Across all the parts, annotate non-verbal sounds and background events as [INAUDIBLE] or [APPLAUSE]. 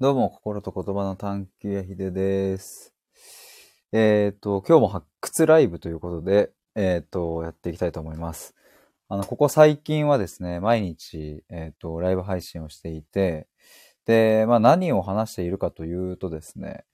どうも、心と言葉の探求やひでです。えっ、と、今日も発掘ライブということで、えっ、と、やっていきたいと思います。あの、ここ最近はですね、毎日、えっ、と、ライブ配信をしていて、で、まあ何を話しているかというとですね、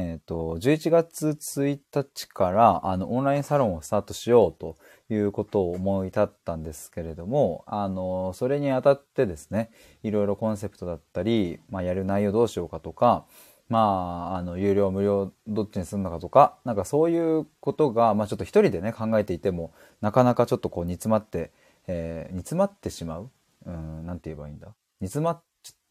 えっ、と、11月1日から、あの、オンラインサロンをスタートしようということを思い立ったんですけれども、あの、それにあたってですね、いろいろコンセプトだったり、まあ、やる内容どうしようかとか、まあ、あの、有料、無料、どっちにするのかとか、なんかそういうことが、まあちょっと一人でね、考えていても、なかなかちょっとこう煮詰まって、えー煮詰まってしまう？うん、なんて言えばいいんだ？煮詰まっ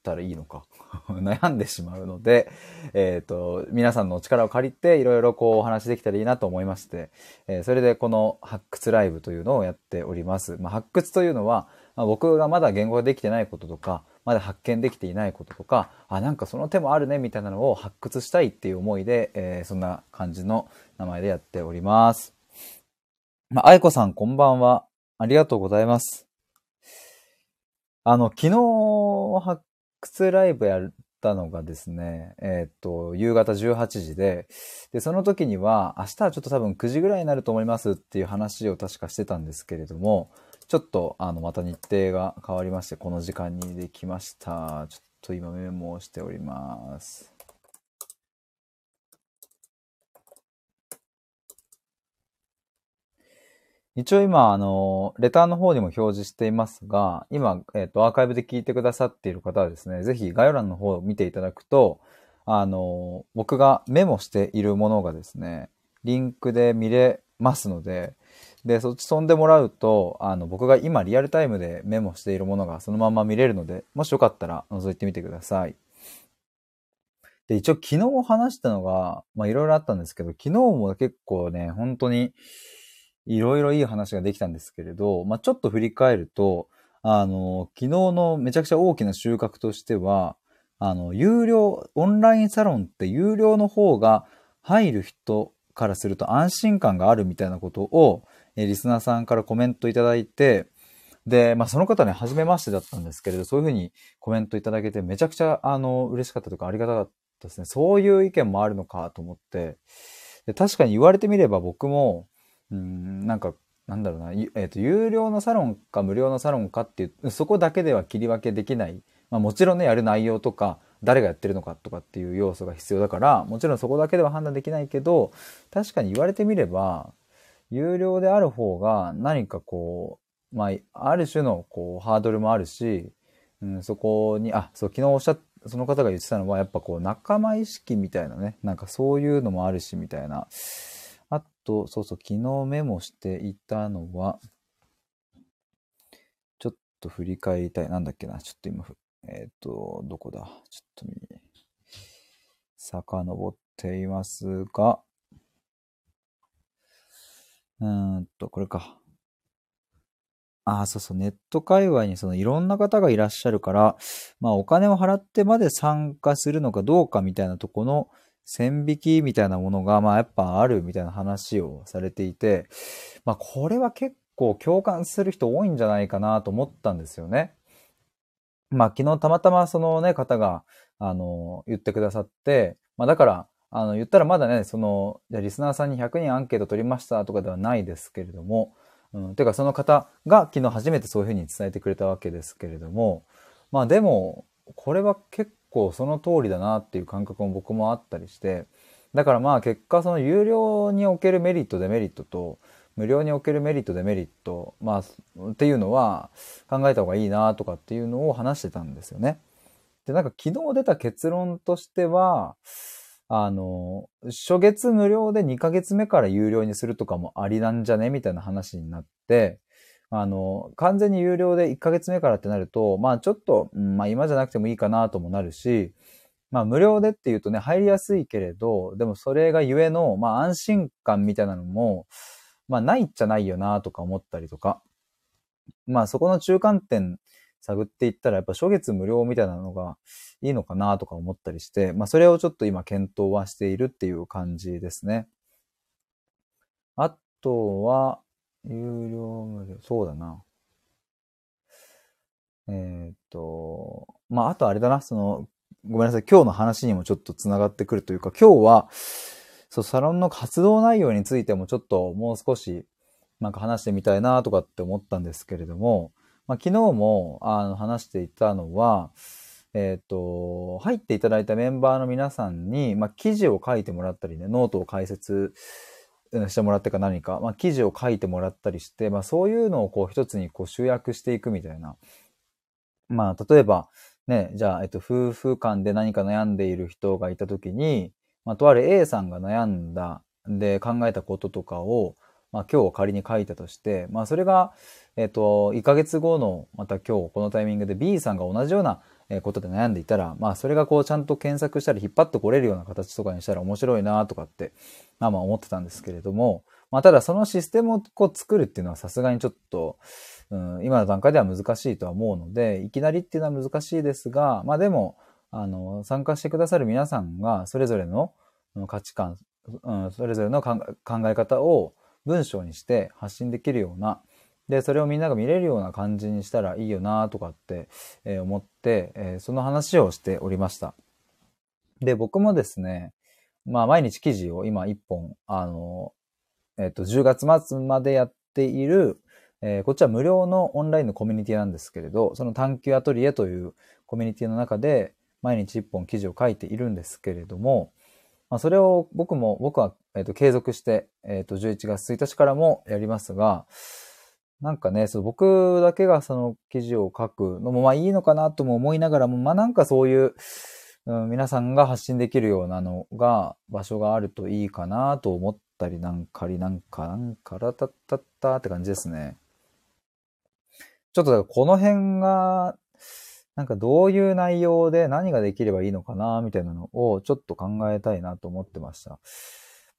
たらいいのか [LAUGHS] 悩んでしまうので、えっ、と、皆さんのお力を借りて、いろいろこうお話できたらいいなと思いまして、えーそれでこの発掘ライブというのをやっております。まあ、発掘というのは、まあ、僕がまだ言語ができてないこととか、まだ発見できていないこととか、あ、なんかその手もあるねみたいなのを発掘したいっていう思いで、えーそんな感じの名前でやっております。まあ、愛子さんこんばんは。ありがとうございます。あの、昨日発掘ライブやったのがですね、えーっと、夕方18時で、で、その時には、明日はちょっと多分9時ぐらいになると思いますっていう話を確かしてたんですけれども、ちょっと、あの、また日程が変わりまして、この時間にできました。ちょっと今メモをしております。一応今、あの、レターの方にも表示していますが、今、えっ、と、アーカイブで聞いてくださっている方はですね、ぜひ概要欄の方を見ていただくと、あの、僕がメモしているものがですね、リンクで見れますので、で、そっち飛んでもらうと、あの、僕が今リアルタイムでメモしているものがそのまま見れるので、もしよかったら覗いてみてください。で、一応昨日話したのが、まあいろいろあったんですけど、昨日も結構ね、本当にいろいろいい話ができたんですけれど、まあちょっと振り返ると、あの、昨日のめちゃくちゃ大きな収穫としては、あの、有料、オンラインサロンって有料の方が入る人からすると安心感があるみたいなことを、えリスナーさんからコメントいただいて、で、まあその方ね、初めましてだったんですけれど、そういうふうにコメントいただけてめちゃくちゃ、あの、嬉しかったとかありがたかったですね。そういう意見もあるのかと思って、で確かに言われてみれば僕も、うん、なんか、なんだろうな、えっ、と、有料のサロンか無料のサロンかっていう、そこだけでは切り分けできない。まあもちろんね、やる内容とか、誰がやってるのかとかっていう要素が必要だから、もちろんそこだけでは判断できないけど、確かに言われてみれば、有料である方が何かこう、まあ、ある種のこう、ハードルもあるし、うん、そこに、あ、そう、昨日おっしゃったその方が言ってたのは、やっぱこう、仲間意識みたいなね、なんかそういうのもあるし、みたいな。と、そうそう、昨日メモしていたのは、ちょっと振り返りたい。なんだっけな、ちょっと今、えっ、と、どこだ？ちょっと見、遡っていますが、うーんと、これか。ああ、そうそう、ネット界隈にそのいろんな方がいらっしゃるから、まあお金を払ってまで参加するのかどうかみたいなとこの線引きみたいなものが、まあやっぱあるみたいな話をされていて、まあこれは結構共感する人多いんじゃないかなと思ったんですよね。まあ昨日たまたまそのね、方が、あの、言ってくださって、まあだから、あの、言ったらまだね、その、じゃリスナーさんに100人アンケート取りましたとかではないですけれども、うん、てかその方が昨日初めてそういうふうに伝えてくれたわけですけれども、まあでも、これは結構その通りだなっていう感覚も僕もあったりして、だからまあ結果その有料におけるメリットデメリットと、無料におけるメリットデメリット、まあ、っていうのは考えた方がいいなとかっていうのを話してたんですよね。で、なんか昨日出た結論としては、あの、初月無料で2ヶ月目から有料にするとかもありなんじゃねみたいな話になって、あの、完全に有料で1ヶ月目からってなると、まあちょっと、うんまあ今じゃなくてもいいかなともなるし、まあ無料でっていうとね、入りやすいけれど、でもそれがゆえの、まあ安心感みたいなのも、まあないっちゃないよなとか思ったりとか、まあそこの中間点探っていったらやっぱ初月無料みたいなのがいいのかなとか思ったりして、まあそれをちょっと今検討はしているっていう感じですね。あとは、有料無料、そうだな。えーっと、まああとあれだな、その、ごめんなさい、今日の話にもちょっと繋がってくるというか、今日は、そう、サロンの活動内容についてもちょっともう少し、なんか話してみたいなとかって思ったんですけれども、まあ、昨日も、あの、話していたのは、えっ、ー、と、入っていただいたメンバーの皆さんに、まあ、記事を書いてもらったりね、ノートを解説してもらってか何か、まあ、記事を書いてもらったりして、まあ、そういうのをこう一つにこう集約していくみたいな。まあ、例えば、ね、じゃあ、えっと、夫婦間で何か悩んでいる人がいたときに、まあ、とある A さんが悩んだ、で、考えたこととかを、まあ、今日仮に書いたとして、まあ、それが、えっと、1ヶ月後の、また今日このタイミングで B さんが同じようなことで悩んでいたら、まあ、それがこう、ちゃんと検索したり引っ張ってこれるような形とかにしたら面白いなとかって、まあまあ思ってたんですけれども、まあ、ただそのシステムをこう作るっていうのはさすがにちょっと、うん、今の段階では難しいとは思うので、いきなりっていうのは難しいですが、まあでも、あの、参加してくださる皆さんが、それぞれの価値観、うん、それぞれの考え方を文章にして発信できるような、で、それをみんなが見れるような感じにしたらいいよなとかって、えー、思って、えー、その話をしておりました。で、僕もですね、まあ毎日記事を今1本、あの、えっ、ー、と、10月末までやっている、え、こっちは無料のオンラインのコミュニティなんですけれど、その探求アトリエというコミュニティの中で毎日1本記事を書いているんですけれども、まあ、それを僕も、僕は、え、ー、と、継続して、えっ、と、11月1日からもやりますが、なんかね、そう僕だけがその記事を書くのもまあいいのかなとも思いながらも、まあなんかそういう、うん、皆さんが発信できるようなのが、場所があるといいかなと思ったりなんかりなんか、なんからたったったって感じですね。ちょっとだからこの辺が、なんかどういう内容で何ができればいいのかな、みたいなのをちょっと考えたいなと思ってました。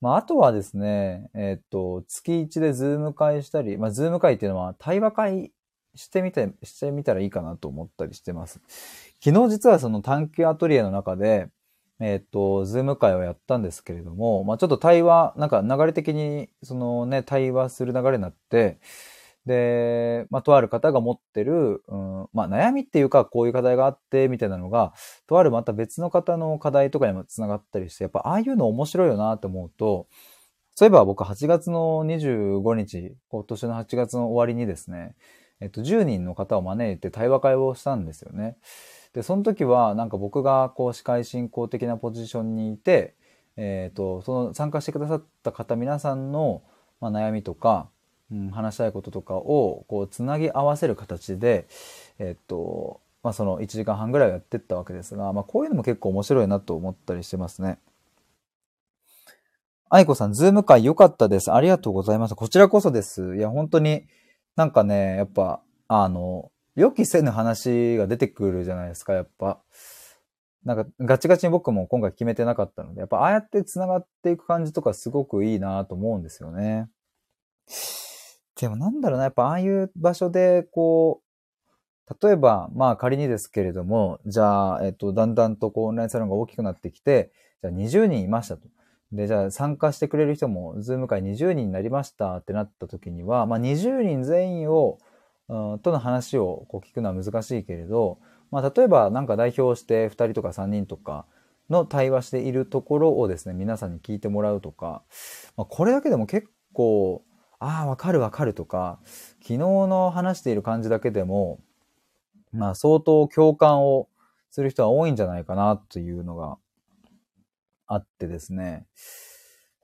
まあ、あとはですね、えっ、と、月1でズーム会したり、まあ、ズーム会っていうのは対話会してみて、してみたらいいかなと思ったりしてます。昨日実はその探求アトリエの中で、えっ、と、ズーム会をやったんですけれども、まあ、ちょっと対話、なんか流れ的に、そのね、対話する流れになって、で、まあ、とある方が持ってる、うん、まあ、悩みっていうか、こういう課題があって、みたいなのが、とあるまた別の方の課題とかにも繋がったりして、やっぱああいうの面白いよなって思うと、そういえば僕8月の25日、今年の8月の終わりにですね、えっと、10人の方を招いて対話会をしたんですよね。で、その時は、なんか僕がこう司会進行的なポジションにいて、えっ、と、その参加してくださった方皆さんの、まあ、悩みとか、うん、話したいこととかをこうつなぎ合わせる形で、えっと、まあ、その1時間半ぐらいやってったわけですが、まあ、こういうのも結構面白いなと思ったりしてますね。愛子さん、ズーム会良かったです。ありがとうございます。こちらこそです。いや、本当になんかね、やっぱ、あの、予期せぬ話が出てくるじゃないですか、やっぱ。なんかガチガチに僕も今回決めてなかったので、やっぱああやって繋がっていく感じとかすごくいいなと思うんですよね。でもなんだろうな、やっぱああいう場所で、こう、例えば、まあ仮にですけれども、じゃあ、えっと、だんだんとこうオンラインサロンが大きくなってきて、じゃあ20人いましたと。で、じゃあ参加してくれる人も、ズーム会20人になりましたってなった時には、まあ20人全員を、うん、との話をこう聞くのは難しいけれど、まあ例えばなんか代表して2人とか3人とかの対話しているところをですね、皆さんに聞いてもらうとか、まあこれだけでも結構、ああ、わかるわかるとか、昨日の話している感じだけでも、まあ相当共感をする人は多いんじゃないかなというのがあってですね。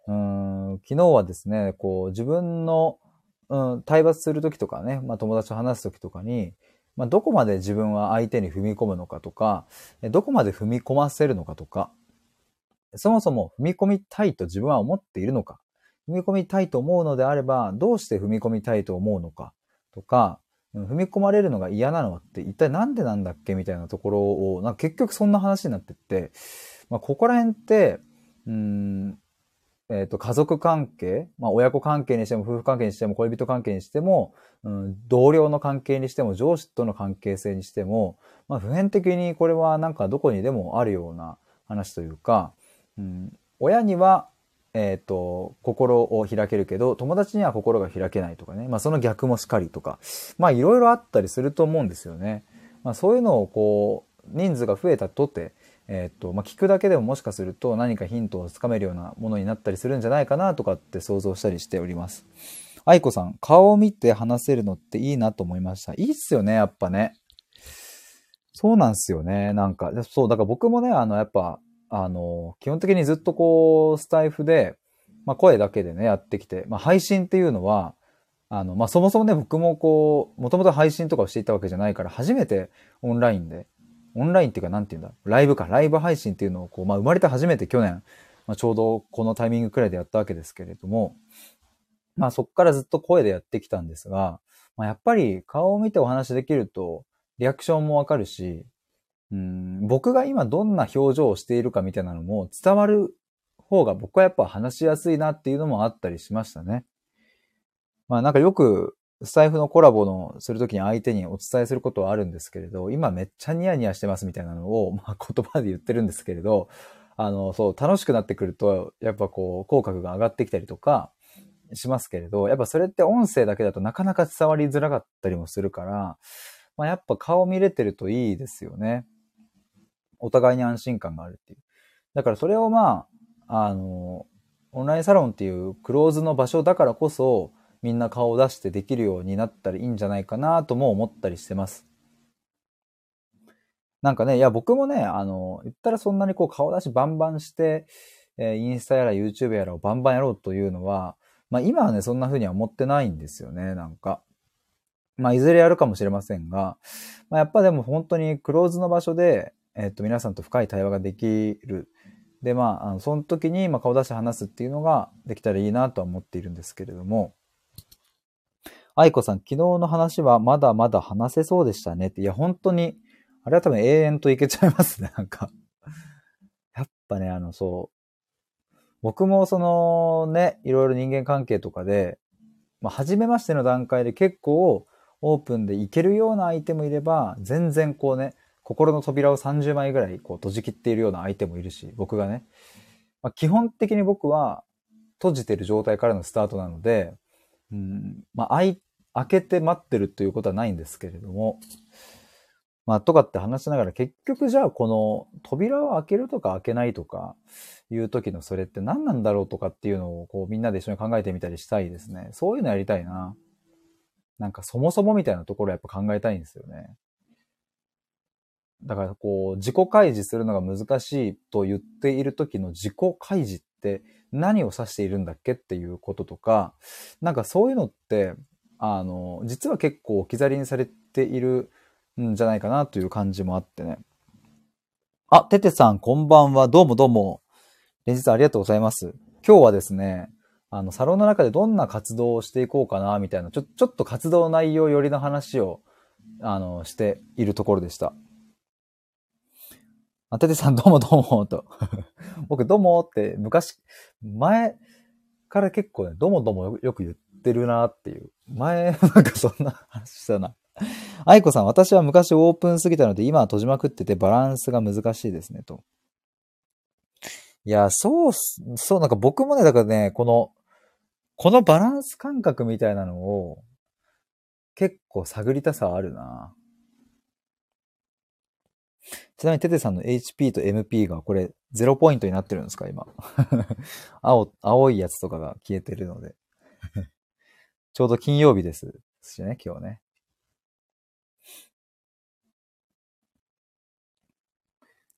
うん、昨日はですね、こう自分の、うん、対話するときとかね、まあ友達と話すときとかに、まあどこまで自分は相手に踏み込むのかとか、どこまで踏み込ませるのかとか、そもそも踏み込みたいと自分は思っているのか、踏み込みたいと思うのであれば、どうして踏み込みたいと思うのかとか、踏み込まれるのが嫌なのって一体なんでなんだっけみたいなところを、なんか結局そんな話になってって、まあ、ここら辺って、うん、えっ、ー、と、家族関係、まあ、親子関係にしても、夫婦関係にしても、恋人関係にしても、うん、同僚の関係にしても、上司との関係性にしても、まあ、普遍的にこれはなんかどこにでもあるような話というか、うん、親にはえっ、ー、と、心を開けるけど、友達には心が開けないとかね。まあその逆もしかりとか。まあいろいろあったりすると思うんですよね。まあそういうのをこう、人数が増えたとて、えっ、と、まあ、聞くだけでももしかすると何かヒントをつかめるようなものになったりするんじゃないかなとかって想像したりしております。愛子さん、顔を見て話せるのっていいなと思いました。いいっすよね、やっぱね。そうなんすよね。なんか、そう、だから僕もね、あの、やっぱ、あの、基本的にずっとこう、スタイフで、まあ、声だけでね、やってきて、まあ、配信っていうのは、あの、まあ、そもそもね、僕もこう、もともと配信とかをしていたわけじゃないから、初めてオンラインで、オンラインっていうか、なんて言うんだ、ライブか、ライブ配信っていうのをこう、まあ、生まれて初めて去年、まあ、ちょうどこのタイミングくらいでやったわけですけれども、まあ、そこからずっと声でやってきたんですが、まあ、やっぱり顔を見てお話できると、リアクションもわかるし、うん僕が今どんな表情をしているかみたいなのも伝わる方が僕はやっぱ話しやすいなっていうのもあったりしましたね。まあなんかよくスタイフのコラボのするときに相手にお伝えすることはあるんですけれど、今めっちゃニヤニヤしてますみたいなのを、[LAUGHS] まあ、言葉で言ってるんですけれど、あの、そう、楽しくなってくると、やっぱこう、口角が上がってきたりとかしますけれど、やっぱそれって音声だけだとなかなか伝わりづらかったりもするから、まあやっぱ顔見れてるといいですよね。お互いに安心感があるっていう。だからそれをまあ、あの、オンラインサロンっていうクローズの場所だからこそ、みんな顔を出してできるようになったらいいんじゃないかなとも思ったりしてます。なんかね、いや僕もね、あの、言ったらそんなにこう顔出しバンバンして、えー、インスタやら YouTube やらをバンバンやろうというのは、まあ今はね、そんな風には思ってないんですよね、なんか。まあいずれやるかもしれませんが、まあ、やっぱでも本当にクローズの場所で、えっと皆さんと深い対話ができる。で、まあ、あのその時にま顔出して話すっていうのができたらいいなとは思っているんですけれども、愛子さん、昨日の話はまだまだ話せそうでしたねって。いや、本当に、あれは多分永遠といけちゃいますね、[LAUGHS] なんか。やっぱね、あの、そう。僕もそのね、いろいろ人間関係とかで、まあ、初めましての段階で結構オープンでいけるような相手もいれば、全然こうね、心の扉を30枚ぐらいこう閉じ切っているような相手もいるし、僕がね。まあ、基本的に僕は閉じてる状態からのスタートなので、うん、まあ、開けて待ってるということはないんですけれども、まあ、とかって話しながら結局じゃあこの扉を開けるとか開けないとかいう時のそれって何なんだろうとかっていうのをこうみんなで一緒に考えてみたりしたいですね。そういうのやりたいな。なんかそもそもみたいなところやっぱ考えたいんですよね。だからこう自己開示するのが難しいと言っている時の自己開示って何を指しているんだっけっていうこととか、なんかそういうのって、あの、実は結構置き去りにされているんじゃないかなという感じもあってね。あ、ててさん、こんばんは。どうもどうも。連日ありがとうございます。今日はですね、あの、サロンの中でどんな活動をしていこうかな、みたいな、ちょ、ちょっと活動内容寄りの話を、あの、しているところでした。あててさん、どうもどうも、と。[LAUGHS] 僕、どうもって昔、前から結構ね、どうもどうもよく言ってるなっていう。前、なんかそんな話したな。愛子さん、私は昔オープンすぎたので、今は閉じまくっててバランスが難しいですね、と。いや、そう、そう、なんか僕もね、だからね、この、このバランス感覚みたいなのを、結構探りたさはあるな。ちなみにテテさんの HP と MP がこれ0ポイントになってるんですか今？[LAUGHS] 青、青いやつとかが消えてるので。[LAUGHS] ちょうど金曜日ですしね、今日ね。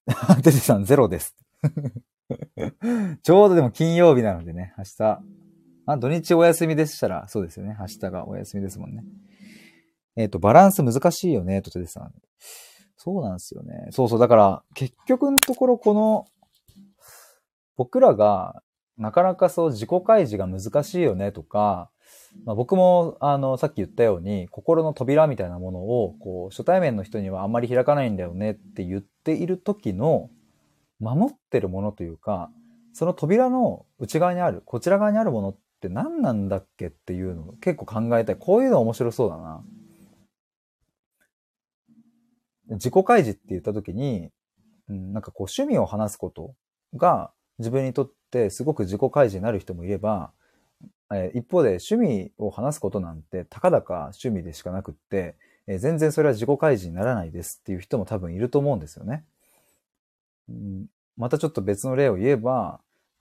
[LAUGHS] テテさんゼロです。ちょうどでも金曜日なのでね、明日。あ、土日お休みでしたら、そうですよね。明日がお休みですもんね。えっ、ー、と、バランス難しいよね、とテテさん。そうなんですよね。そうそう。だから、結局のところこの、僕らが、なかなかそう自己開示が難しいよねとか、まあ、僕も、あの、さっき言ったように、心の扉みたいなものを、こう、初対面の人にはあんまり開かないんだよねって言っている時の、守ってるものというか、その扉の内側にある、こちら側にあるものって何なんだっけっていうのを結構考えたい。こういうの面白そうだな。自己開示って言った時に、うん、なんかこう趣味を話すことが自分にとってすごく自己開示になる人もいれば、えー、一方で趣味を話すことなんてたかだか趣味でしかなくって、えー、全然それは自己開示にならないですっていう人も多分いると思うんですよね。うんまたちょっと別の例を言えば、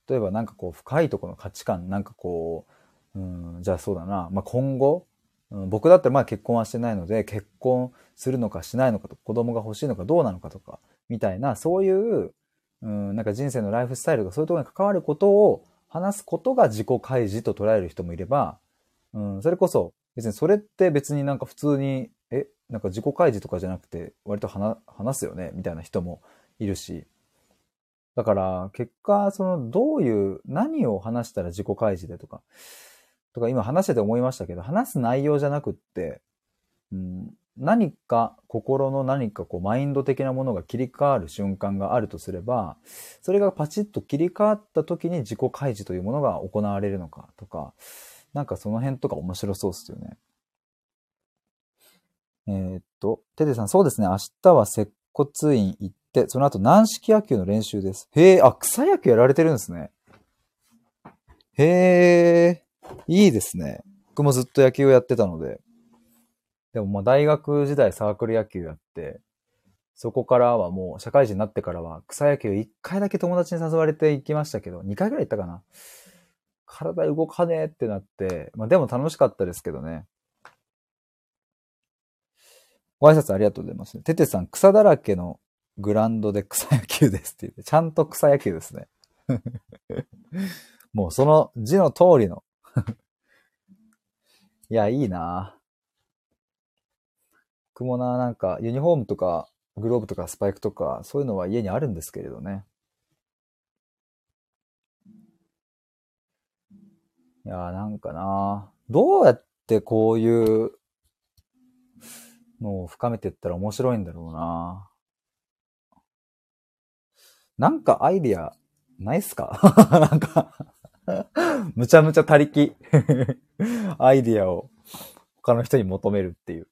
例えばなんかこう深いとこの価値観、なんかこう、うん、じゃあそうだな、まあ、今後、僕だったらまあ結婚はしてないので、結婚するのかしないのかと、子供が欲しいのかどうなのかとか、みたいな、そういう、うん、なんか人生のライフスタイルとかそういうところに関わることを話すことが自己開示と捉える人もいれば、うん、それこそ別にそれって別になんか普通に、え、なんか自己開示とかじゃなくて割と話すよねみたいな人もいるし、だから、結果、その、どういう、何を話したら自己開示でとか、とか今話してて思いましたけど、話す内容じゃなくって、うん、何か、心の何かこう、マインド的なものが切り替わる瞬間があるとすれば、それがパチッと切り替わった時に自己開示というものが行われるのかとか、なんかその辺とか面白そうですよね。えーっと、テテさん、そうですね、明日は接骨院行って、その後軟式野球の練習です。へえ、あ、草野球やられてるんですね。へえ、いいですね。僕もずっと野球をやってたので。でもまあ大学時代サークル野球やって、そこからはもう社会人になってからは草野球1回だけ友達に誘われて行きましたけど、2回ぐらい行ったかな。体動かねえってなって、まあでも楽しかったですけどね。ご挨拶ありがとうございます。ててさん、草だらけのグランドで [LAUGHS] 草野球ですって言って、ちゃんと草野球ですね。[LAUGHS] もうその字の通りの。[LAUGHS] いや、いいな。僕もな、なんか、ユニフォームとか、グローブとかスパイクとか、そういうのは家にあるんですけれどね。いや、なんかな。どうやってこういうのを深めていったら面白いんだろうな。なんかアイディアないっすか？[LAUGHS] なんか [LAUGHS] むちゃむちゃ他力 [LAUGHS] アイディアを他の人に求めるっていう。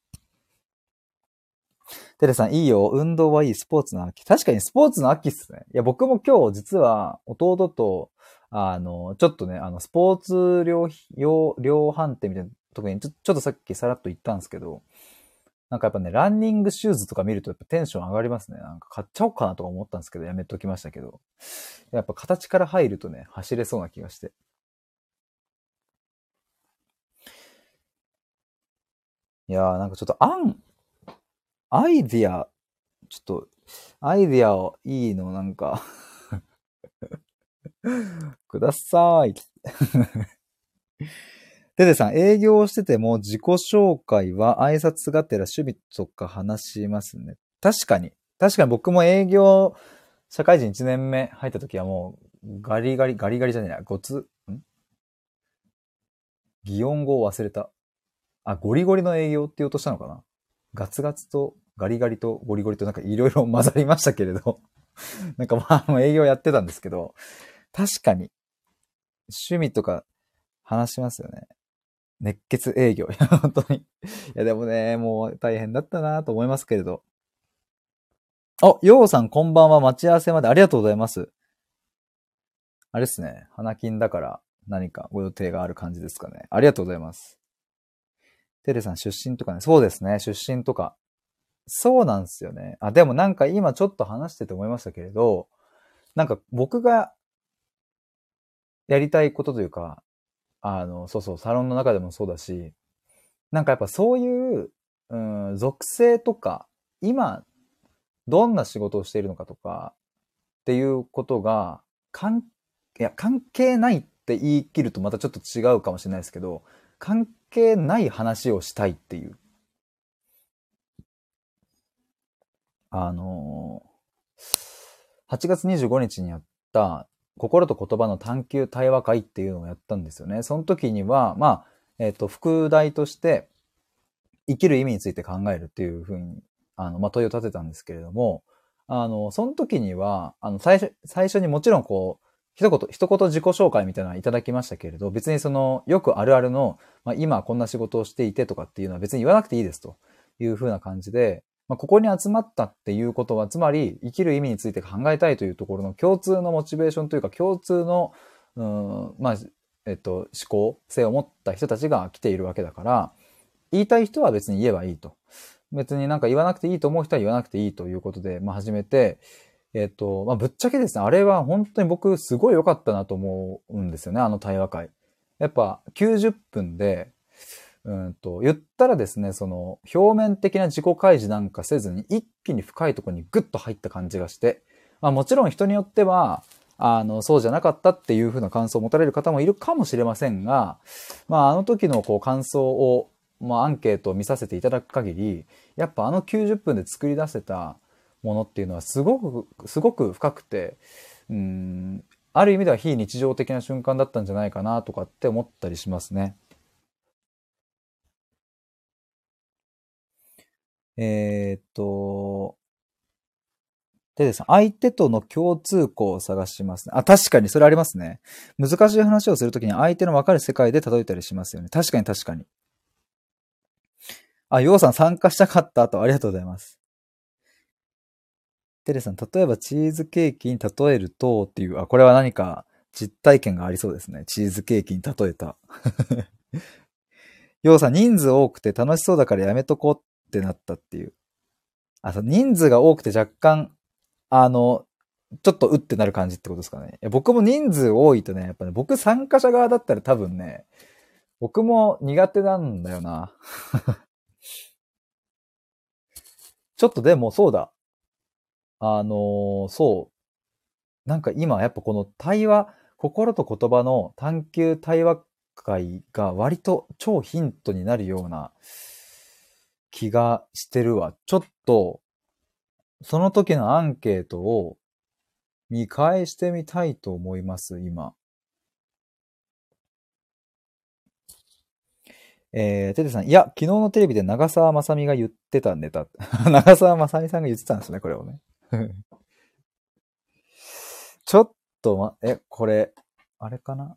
テレさん、いいよ。運動はいい。スポーツの秋。確かにスポーツの秋っすね。いや、僕も今日実は弟と、あの、ちょっとね、あの、スポーツ量、量、量販店みたいなとこにちょ、ちょっとさっきさらっと言ったんですけど、なんかやっぱね、ランニングシューズとか見るとやっぱテンション上がりますね。なんか買っちゃおうかなとか思ったんですけど、やめときましたけど。やっぱ形から入るとね、走れそうな気がして。いやーなんかちょっと案、アイディア、ちょっと、アイディアをいいのなんか [LAUGHS] ください。テテさん、営業してても自己紹介は挨拶がてら趣味とか話しますね。確かに。確かに僕も営業、社会人1年目入った時はもう、ガリガリ、ガリガリじゃねえな、ごつ、ん？擬音語を忘れた。あ、ゴリゴリの営業って言おうとしたのかなガツガツとガリガリとゴリゴリとなんかいろいろ混ざりましたけれど。[LAUGHS] なんかまあ、営業やってたんですけど、確かに、趣味とか話しますよね。熱血営業。いや、本当に。いや、でもね、もう大変だったなと思いますけれど。あ、ようさんこんばんは。待ち合わせまでありがとうございます。あれですね。花金だから何かご予定がある感じですかね。ありがとうございます。テレさん出身とかね。そうですね。出身とか。そうなんですよね。あ、でもなんか今ちょっと話してて思いましたけれど、なんか僕がやりたいことというか、あの、そうそう、サロンの中でもそうだし、なんかやっぱそういう、うん、属性とか、今、どんな仕事をしているのかとか、っていうことが、かん、いや、関係ないって言い切るとまたちょっと違うかもしれないですけど、関係ない話をしたいっていう。あのー、8月25日にやった、心と言葉の探求対話会っていうのをやったんですよね。その時には、まあ、えっ、と、副題として、生きる意味について考えるっていうふうに、あの、まあ、問いを立てたんですけれども、あの、その時には、あの、最初、最初にもちろんこう、一言、一言自己紹介みたいなのはいただきましたけれど、別にその、よくあるあるの、まあ、今こんな仕事をしていてとかっていうのは別に言わなくていいですというふうな感じで、まあ、ここに集まったっていうことは、つまり生きる意味について考えたいというところの共通のモチベーションというか、共通の、うん、まあ、えっと、思考性を持った人たちが来ているわけだから、言いたい人は別に言えばいいと。別になんか言わなくていいと思う人は言わなくていいということで、まあ、始めて、えっ、と、まあ、ぶっちゃけですね、あれは本当に僕すごい良かったなと思うんですよね、あの対話会。やっぱ90分で、うんと、言ったらですね、その、表面的な自己開示なんかせずに、一気に深いところにグッと入った感じがして、まあもちろん人によっては、あの、そうじゃなかったっていう風な感想を持たれる方もいるかもしれませんが、まああの時のこう感想を、まあアンケートを見させていただく限り、やっぱあの90分で作り出せたものっていうのはすごく、すごく深くて、うん、ある意味では非日常的な瞬間だったんじゃないかなとかって思ったりしますね。えー、っと、でですね、相手との共通項を探しますね。あ、確かにそれありますね。難しい話をするときに相手のわかる世界で例えたりしますよね。確かに確かに。あ、ようさん参加したかったとありがとうございます。テレさん、例えばチーズケーキに例えるとっていう、あ、これは何か実体験がありそうですね。チーズケーキに例えた。[LAUGHS] ようさん、人数多くて楽しそうだからやめとこうっってなったっていう。あ、そう、人数が多くて若干、あの、ちょっとうってなる感じってことですかね。僕も人数多いとね、やっぱね、僕参加者側だったら多分ね、僕も苦手なんだよな。[LAUGHS] ちょっとでもそうだ。あのー、そう。なんか今やっぱこの対話、心と言葉の探求対話会が割と超ヒントになるような気がしてるわ。ちょっと、その時のアンケートを見返してみたいと思います、今。えー、テテさん、いや、昨日のテレビで長澤まさみが言ってたネタ。[LAUGHS] 長澤まさみさんが言ってたんですね、これをね。[LAUGHS] ちょっとま、え、これ、あれかな、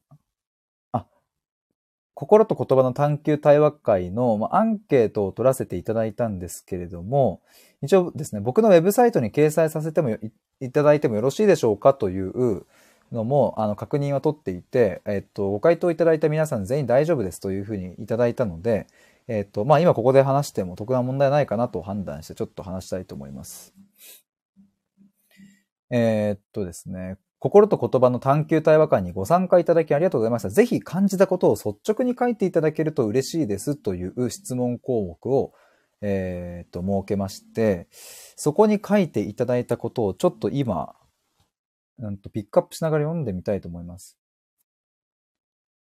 心と言葉の探求対話会の、ま、アンケートを取らせていただいたんですけれども、一応ですね、僕のウェブサイトに掲載させてもいただいてもよろしいでしょうかというのも、あの、確認は取っていて、えっと、ご回答いただいた皆さん全員大丈夫ですというふうにいただいたので、えっと、まあ、今ここで話しても特段問題ないかなと判断してちょっと話したいと思います。えー、っとですね、心と言葉の探求対話会にご参加いただきありがとうございました。ぜひ感じたことを率直に書いていただけると嬉しいですという質問項目を、えー、と、設けまして、そこに書いていただいたことをちょっと今、うんと、ピックアップしながら読んでみたいと思います。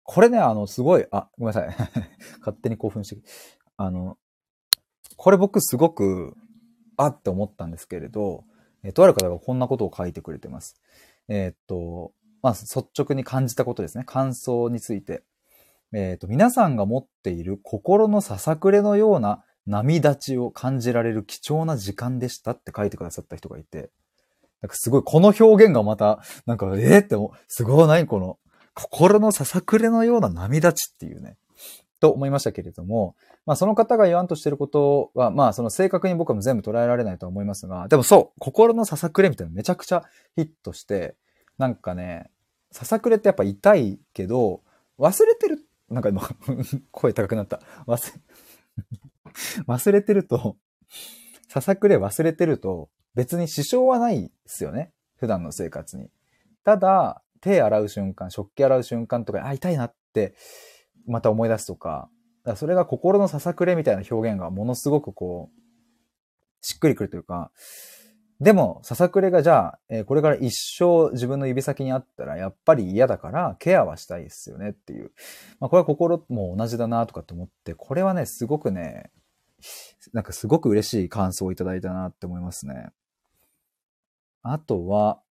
これね、あの、すごい、あ、ごめんなさい。[LAUGHS] 勝手に興奮して、あの、これ僕すごく、あって思ったんですけれど、えとある方がこんなことを書いてくれてます。えー、っと、まあ、率直に感じたことですね。感想について。えー、っと、皆さんが持っている心のささくれのような波立ちを感じられる貴重な時間でしたって書いてくださった人がいて、なんかすごい、この表現がまた、なんか、えー、って、すごい何この、心のささくれのような波立ちっていうね、と思いましたけれども、まあその方が言わんとしてることは、まあその正確に僕は全部捉えられないとは思いますが、でもそう、心のささくれみたいなめちゃくちゃヒットして、なんかね、ささくれってやっぱ痛いけど、忘れてる、なんか今 [LAUGHS] 声高くなった。忘れ、[LAUGHS] 忘れてると、ささくれ忘れてると、別に支障はないですよね。普段の生活に。ただ、手洗う瞬間、食器洗う瞬間とか、あ、痛いなって、また思い出すとか、かそれが心のささくれみたいな表現がものすごくこう、しっくりくるというか、でも、ささくれがじゃあ、えー、これから一生自分の指先にあったらやっぱり嫌だからケアはしたいですよねっていう。まあこれは心も同じだなとかって思って、これはね、すごくね、なんかすごく嬉しい感想をいただいたなって思いますね。あとは、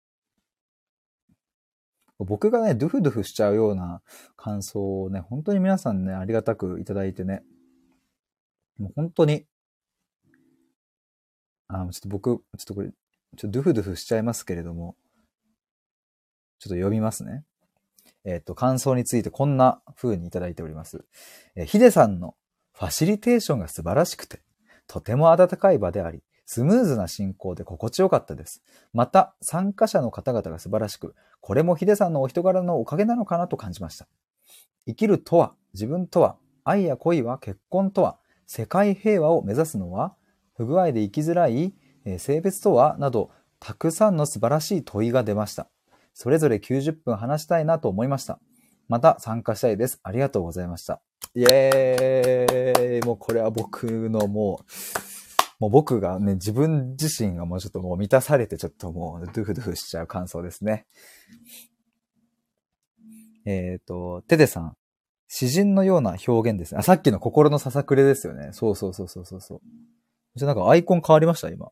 僕がね、ドゥフドゥフしちゃうような感想をね、本当に皆さんね、ありがたくいただいてね、もう本当に、あちょっと僕、ちょっとこれ、ちょっとドゥフドゥフしちゃいますけれども、ちょっと読みますね。えっ、ー、と、感想についてこんな風にいただいております。えー、ヒデさんのファシリテーションが素晴らしくて、とても温かい場であり、スムーズな進行で心地よかったです。また、参加者の方々が素晴らしく、これもヒデさんのお人柄のおかげなのかなと感じました。生きるとは、自分とは、愛や恋は、結婚とは、世界平和を目指すのは、不具合で生きづらい、え性別とは、など、たくさんの素晴らしい問いが出ました。それぞれ90分話したいなと思いました。また参加したいです。ありがとうございました。イエーイもうこれは僕のもう、もう僕がね、自分自身がもうちょっともう満たされてちょっともうドゥフドゥフしちゃう感想ですね。えっ、ー、と、テテさん。詩人のような表現ですね。あ、さっきの心のささくれですよね。そうそうそうそうそうそう。じゃなんかアイコン変わりました？今。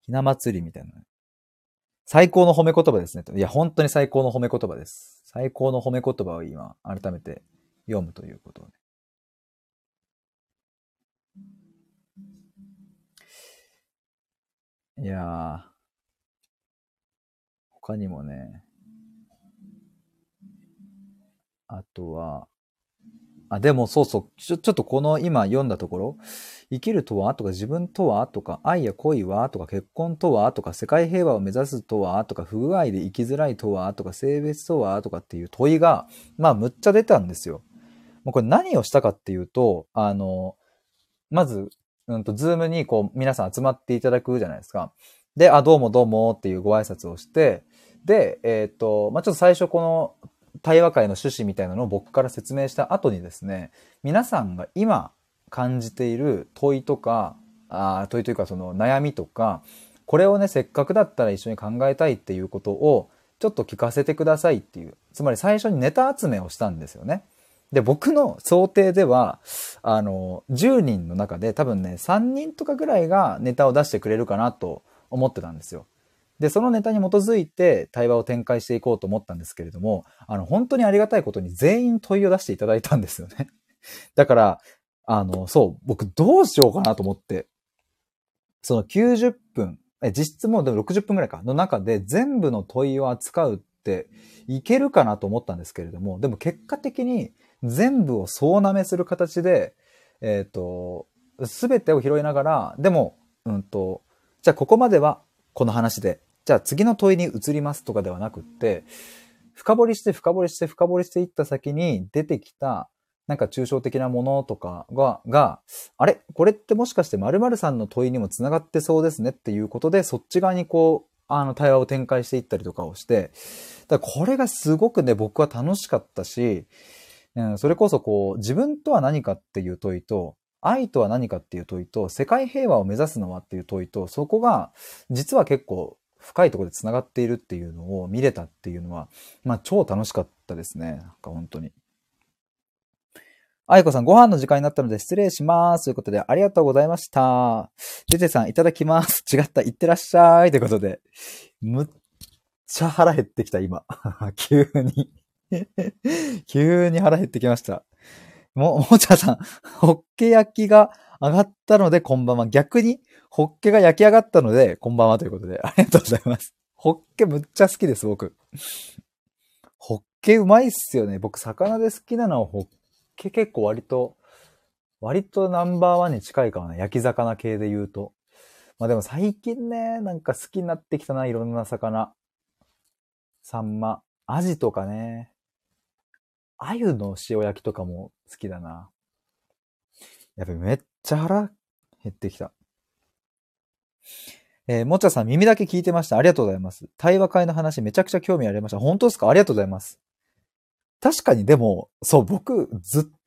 ひな祭りみたいな。最高の褒め言葉ですね。いや、本当に最高の褒め言葉です。最高の褒め言葉を今、改めて読むということをね。いやー、他にもね、あとは、あ、でもそうそう、ちょ、ちょっとこの今読んだところ、生きるとは？とか自分とは？とか愛や恋は？とか結婚とは？とか世界平和を目指すとは？とか不具合で生きづらいとは？とか性別とは？とかっていう問いが、まあむっちゃ出たんですよ。もうこれ何をしたかっていうと、あの、まず、うんと、ズームにこう皆さん集まっていただくじゃないですか。で、あ、どうもどうもっていうご挨拶をして、で、えっ、ー、と、まあ、ちょっと最初この対話会の趣旨みたいなのを僕から説明した後にですね、皆さんが今感じている問いとか、あ問いというかその悩みとか、これをね、せっかくだったら一緒に考えたいっていうことをちょっと聞かせてくださいっていう、つまり最初にネタ集めをしたんですよね。で、僕の想定では、あの、10人の中で多分ね、3人とかぐらいがネタを出してくれるかなと思ってたんですよ。で、そのネタに基づいて対話を展開していこうと思ったんですけれども、あの、本当にありがたいことに全員問いを出していただいたんですよね。[LAUGHS] だから、あの、そう、僕どうしようかなと思って、その90分、え、実質もうでも60分くらいか、の中で全部の問いを扱うっていけるかなと思ったんですけれども、でも結果的に全部を総なめする形で、えっ、ー、と、すべてを拾いながら、でも、うんと、じゃあここまではこの話で、じゃあ次の問いに移りますとかではなくって、深掘りして深掘りして深掘りしていった先に出てきた、なんか抽象的なものとかが、が、あれ？これってもしかして〇〇さんの問いにもつながってそうですね？っていうことで、そっち側にこう、あの、対話を展開していったりとかをして、だからこれがすごくね、僕は楽しかったし、うん、それこそこう、自分とは何かっていう問いと、愛とは何かっていう問いと、世界平和を目指すのはっていう問いと、そこが、実は結構深いところで繋がっているっていうのを見れたっていうのは、まあ超楽しかったですね。なんか本当に。あいこさん、ご飯の時間になったので失礼します。ということで、ありがとうございました。ててさん、いただきます。違った、いってらっしゃい。ということで、むっちゃ腹減ってきた、今。[LAUGHS] 急に [LAUGHS] 急に腹減ってきました。も、もちゃさん、ホッケ焼きが上がったので、こんばんは。逆に、ホッケが焼き上がったので、こんばんはということで、ありがとうございます。ホッケむっちゃ好きです、僕。ホッケうまいっすよね。僕、魚で好きなのはホッケ結構割と、割とナンバーワンに近いかもね。焼き魚系で言うと。まあでも最近ね、なんか好きになってきたな、いろんな魚。サンマ、アジとかね。アユの塩焼きとかも好きだな。やっぱめっちゃ腹減ってきた。えー、もちゃさん耳だけ聞いてました。ありがとうございます。対話会の話めちゃくちゃ興味ありました。本当ですか？ありがとうございます。確かにでも、そう、僕、ずっ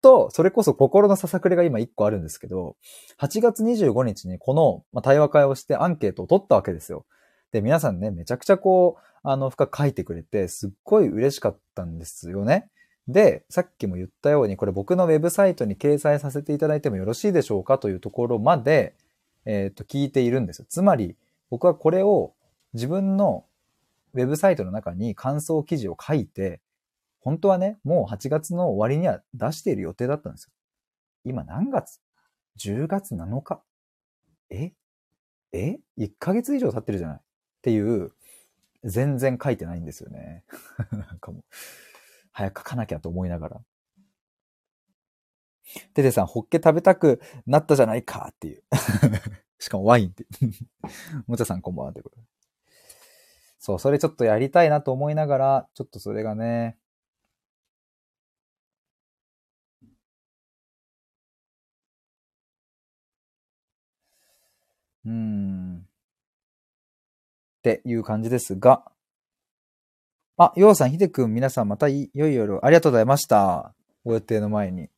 と、それこそ心のささくれが今一個あるんですけど、8月25日にこの、ま対話会をしてアンケートを取ったわけですよ。で、皆さんね、めちゃくちゃこう、あの、深く書いてくれて、すっごい嬉しかったんですよね。で、さっきも言ったように、これ僕のウェブサイトに掲載させていただいてもよろしいでしょうかというところまで、えっ、ー、と、聞いているんですよ。つまり、僕はこれを自分のウェブサイトの中に感想記事を書いて、本当はね、もう8月の終わりには出している予定だったんですよ。今何月 ?10 月7日？え？え ?1 ヶ月以上経ってるじゃないっていう、全然書いてないんですよね。[LAUGHS] なんかもう、早く書かなきゃと思いながら。テテさん、ホッケ食べたくなったじゃないかっていう。[LAUGHS] しかもワインって。[LAUGHS] もちゃさんこんばんはってこと。そう、それちょっとやりたいなと思いながら、ちょっとそれがね、うーん。っていう感じですが。あ、ようさん、ひでくん、皆さんまたい良い夜ありがとうございました。ご予定の前に。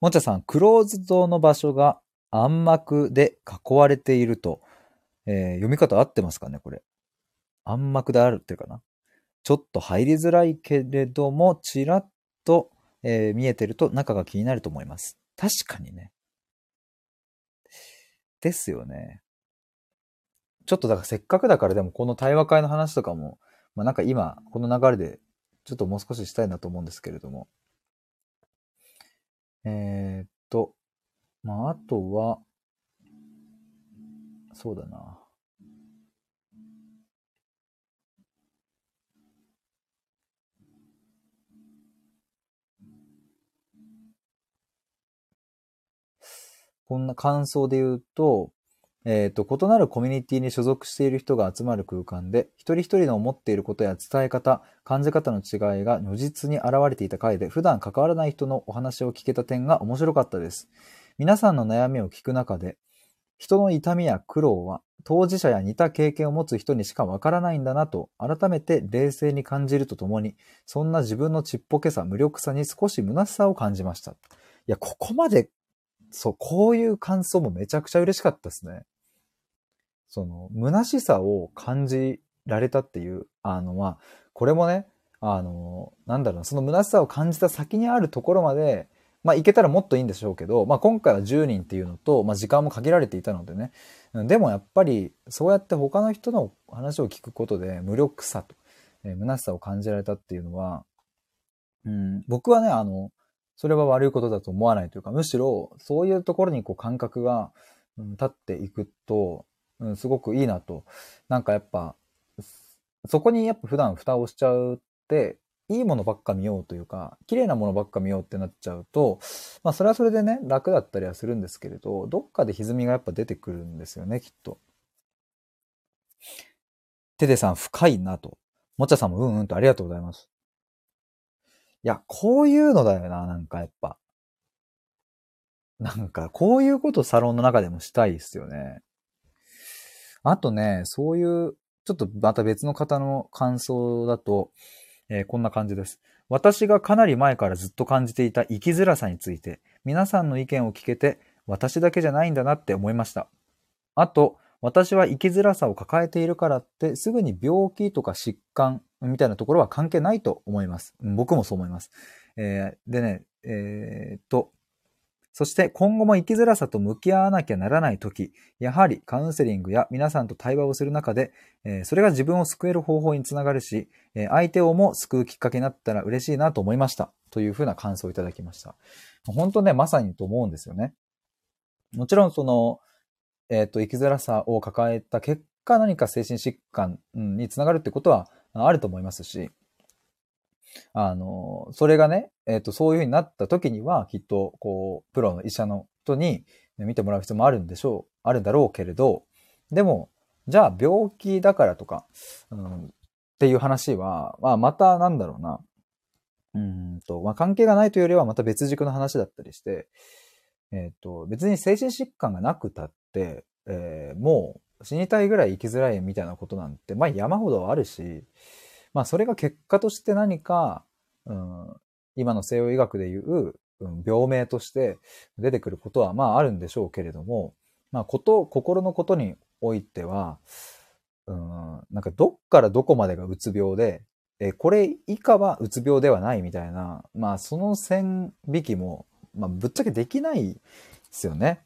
もちゃさん、クローズドの場所が暗幕で囲われていると、えー読み方合ってますかね、これ。暗幕であるっていうかな。ちょっと入りづらいけれども、ちらっと、えー見えてると中が気になると思います。確かにね。ですよね。ちょっとだからせっかくだからでもこの対話会の話とかも、まあなんか今、この流れでちょっともう少ししたいなと思うんですけれども。えーっと、まああとは、そうだな。こんな感想で言うと、えっ、と、異なるコミュニティに所属している人が集まる空間で、一人一人の思っていることや伝え方、感じ方の違いが如実に現れていた回で、普段関わらない人のお話を聞けた点が面白かったです。皆さんの悩みを聞く中で、人の痛みや苦労は、当事者や似た経験を持つ人にしかわからないんだなと、改めて冷静に感じるとともに、そんな自分のちっぽけさ、無力さに少し虚しさを感じました。いや、ここまでそう、こういう感想もめちゃくちゃ嬉しかったですね。その、虚しさを感じられたっていう、あの、まあ、これもね、あの、なんだろう、その虚しさを感じた先にあるところまで、まあ、いけたらもっといいんでしょうけど、まあ、今回は10人っていうのと、まあ、時間も限られていたのでね。でもやっぱり、そうやって他の人の話を聞くことで、無力さと、えー虚しさを感じられたっていうのは、うん、僕はね、あの、それは悪いことだと思わないというか、むしろ、そういうところにこう感覚が、うん立っていくと、うん、すごくいいなと。なんかやっぱ、そこにやっぱ普段蓋をしちゃうって、いいものばっか見ようというか、綺麗なものばっか見ようってなっちゃうと、まあそれはそれでね、楽だったりはするんですけれど、どっかで歪みがやっぱ出てくるんですよね、きっと。テテさん深いなと。もちゃさんもうんうんとありがとうございます。いや、こういうのだよな、なんかやっぱ。なんか、こういうことサロンの中でもしたいですよね。あとね、そういう、ちょっとまた別の方の感想だと、えーこんな感じです。私がかなり前からずっと感じていた生きづらさについて、皆さんの意見を聞けて、私だけじゃないんだなって思いました。あと、私は生きづらさを抱えているからって、すぐに病気とか疾患みたいなところは関係ないと思います。僕もそう思います。えーでね、えーっと、そして今後も生きづらさと向き合わなきゃならないとき、やはりカウンセリングや皆さんと対話をする中で、えそれが自分を救える方法につながるし、え相手をも救うきっかけになったら嬉しいなと思いました。というふうな感想をいただきました。本当ね、まさにと思うんですよね。もちろんその、えっ、と、生きづらさを抱えた結果何か精神疾患につながるってことはあると思いますし、あの、それがね、えっ、と、そういうふうになった時には、きっと、こう、プロの医者の人に見てもらう必要もあるんでしょう、あるんだろうけれど、でも、じゃあ病気だからとか、うん、っていう話は、まあ、またなんだろうな、うんと、まあ、関係がないというよりはまた別軸の話だったりして、えっ、と、別に精神疾患がなくたって、えーもう死にたいぐらい生きづらいみたいなことなんて、まあ山ほどあるし、まあそれが結果として何か、うん、今の西洋医学でいう、うん、病名として出てくることはまああるんでしょうけれども、まあこと、心のことにおいては、うん、なんかどっからどこまでがうつ病で、えこれ以下はうつ病ではないみたいな、まあその線引きも、まあぶっちゃけできないですよね。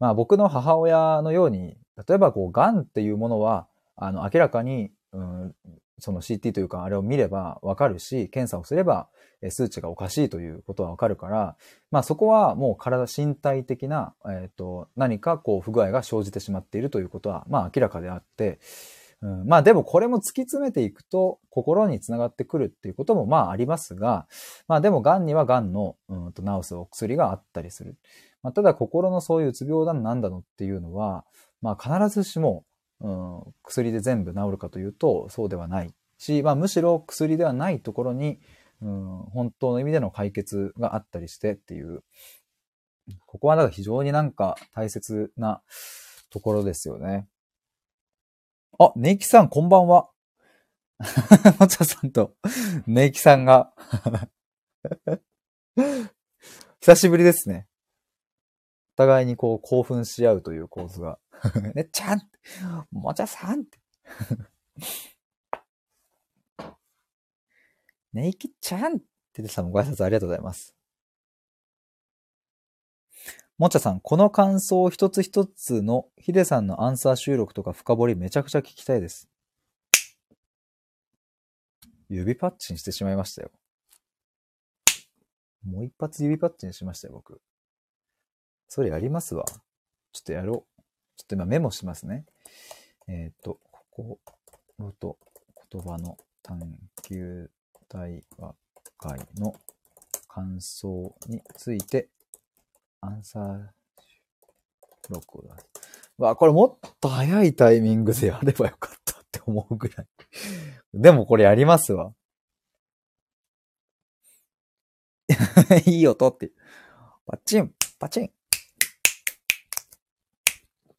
まあ僕の母親のように、例えばこう、癌っていうものは、あの、明らかに、うん、その CT というかあれを見ればわかるし、検査をすれば数値がおかしいということはわかるから、まあそこはもう体、身体的な、えっ、と、何かこう不具合が生じてしまっているということは、まあ明らかであって、うん、まあでもこれも突き詰めていくと心につながってくるっていうこともまあありますが、まあでも癌には癌の、うん、と治すお薬があったりする。まあ、ただ心のそういううつ病だなんだのっていうのは、まあ必ずしも、うん、薬で全部治るかというとそうではないし、まあむしろ薬ではないところに、うん、本当の意味での解決があったりしてっていう、ここはだから非常になんか大切なところですよね。あ、ネイキさんこんばんは。[LAUGHS] もちゃさんとネイキさんが [LAUGHS] 久しぶりですね。お互いにこう興奮し合うという構図が。[LAUGHS] ねっちゃんもちゃさんってネイキちゃんっててさんもご挨拶ありがとうございます。もちゃさん、この感想一つ一つのヒデさんのアンサー収録とか深掘りめちゃくちゃ聞きたいです。指パッチンしてしまいましたよ。もう一発指パッチンしましたよ、僕。それやりますわ。ちょっとやろう。ちょっと今メモしますね。えっ、ー、と、ここ、と言葉の探求対話会の感想について、アンサー録を出す。わ、これもっと早いタイミングでやればよかったって思うぐらい。でもこれやりますわ。[LAUGHS] いい音って。パチン、パチン。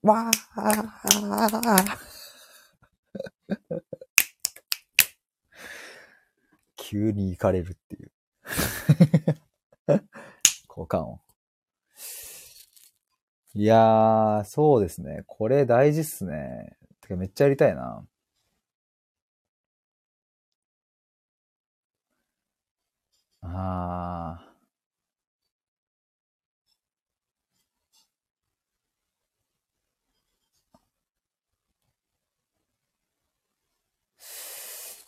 わ [LAUGHS] ー急に行かれるっていう。交換音。いやー、そうですね。これ大事っすね。てかめっちゃやりたいな。ああ。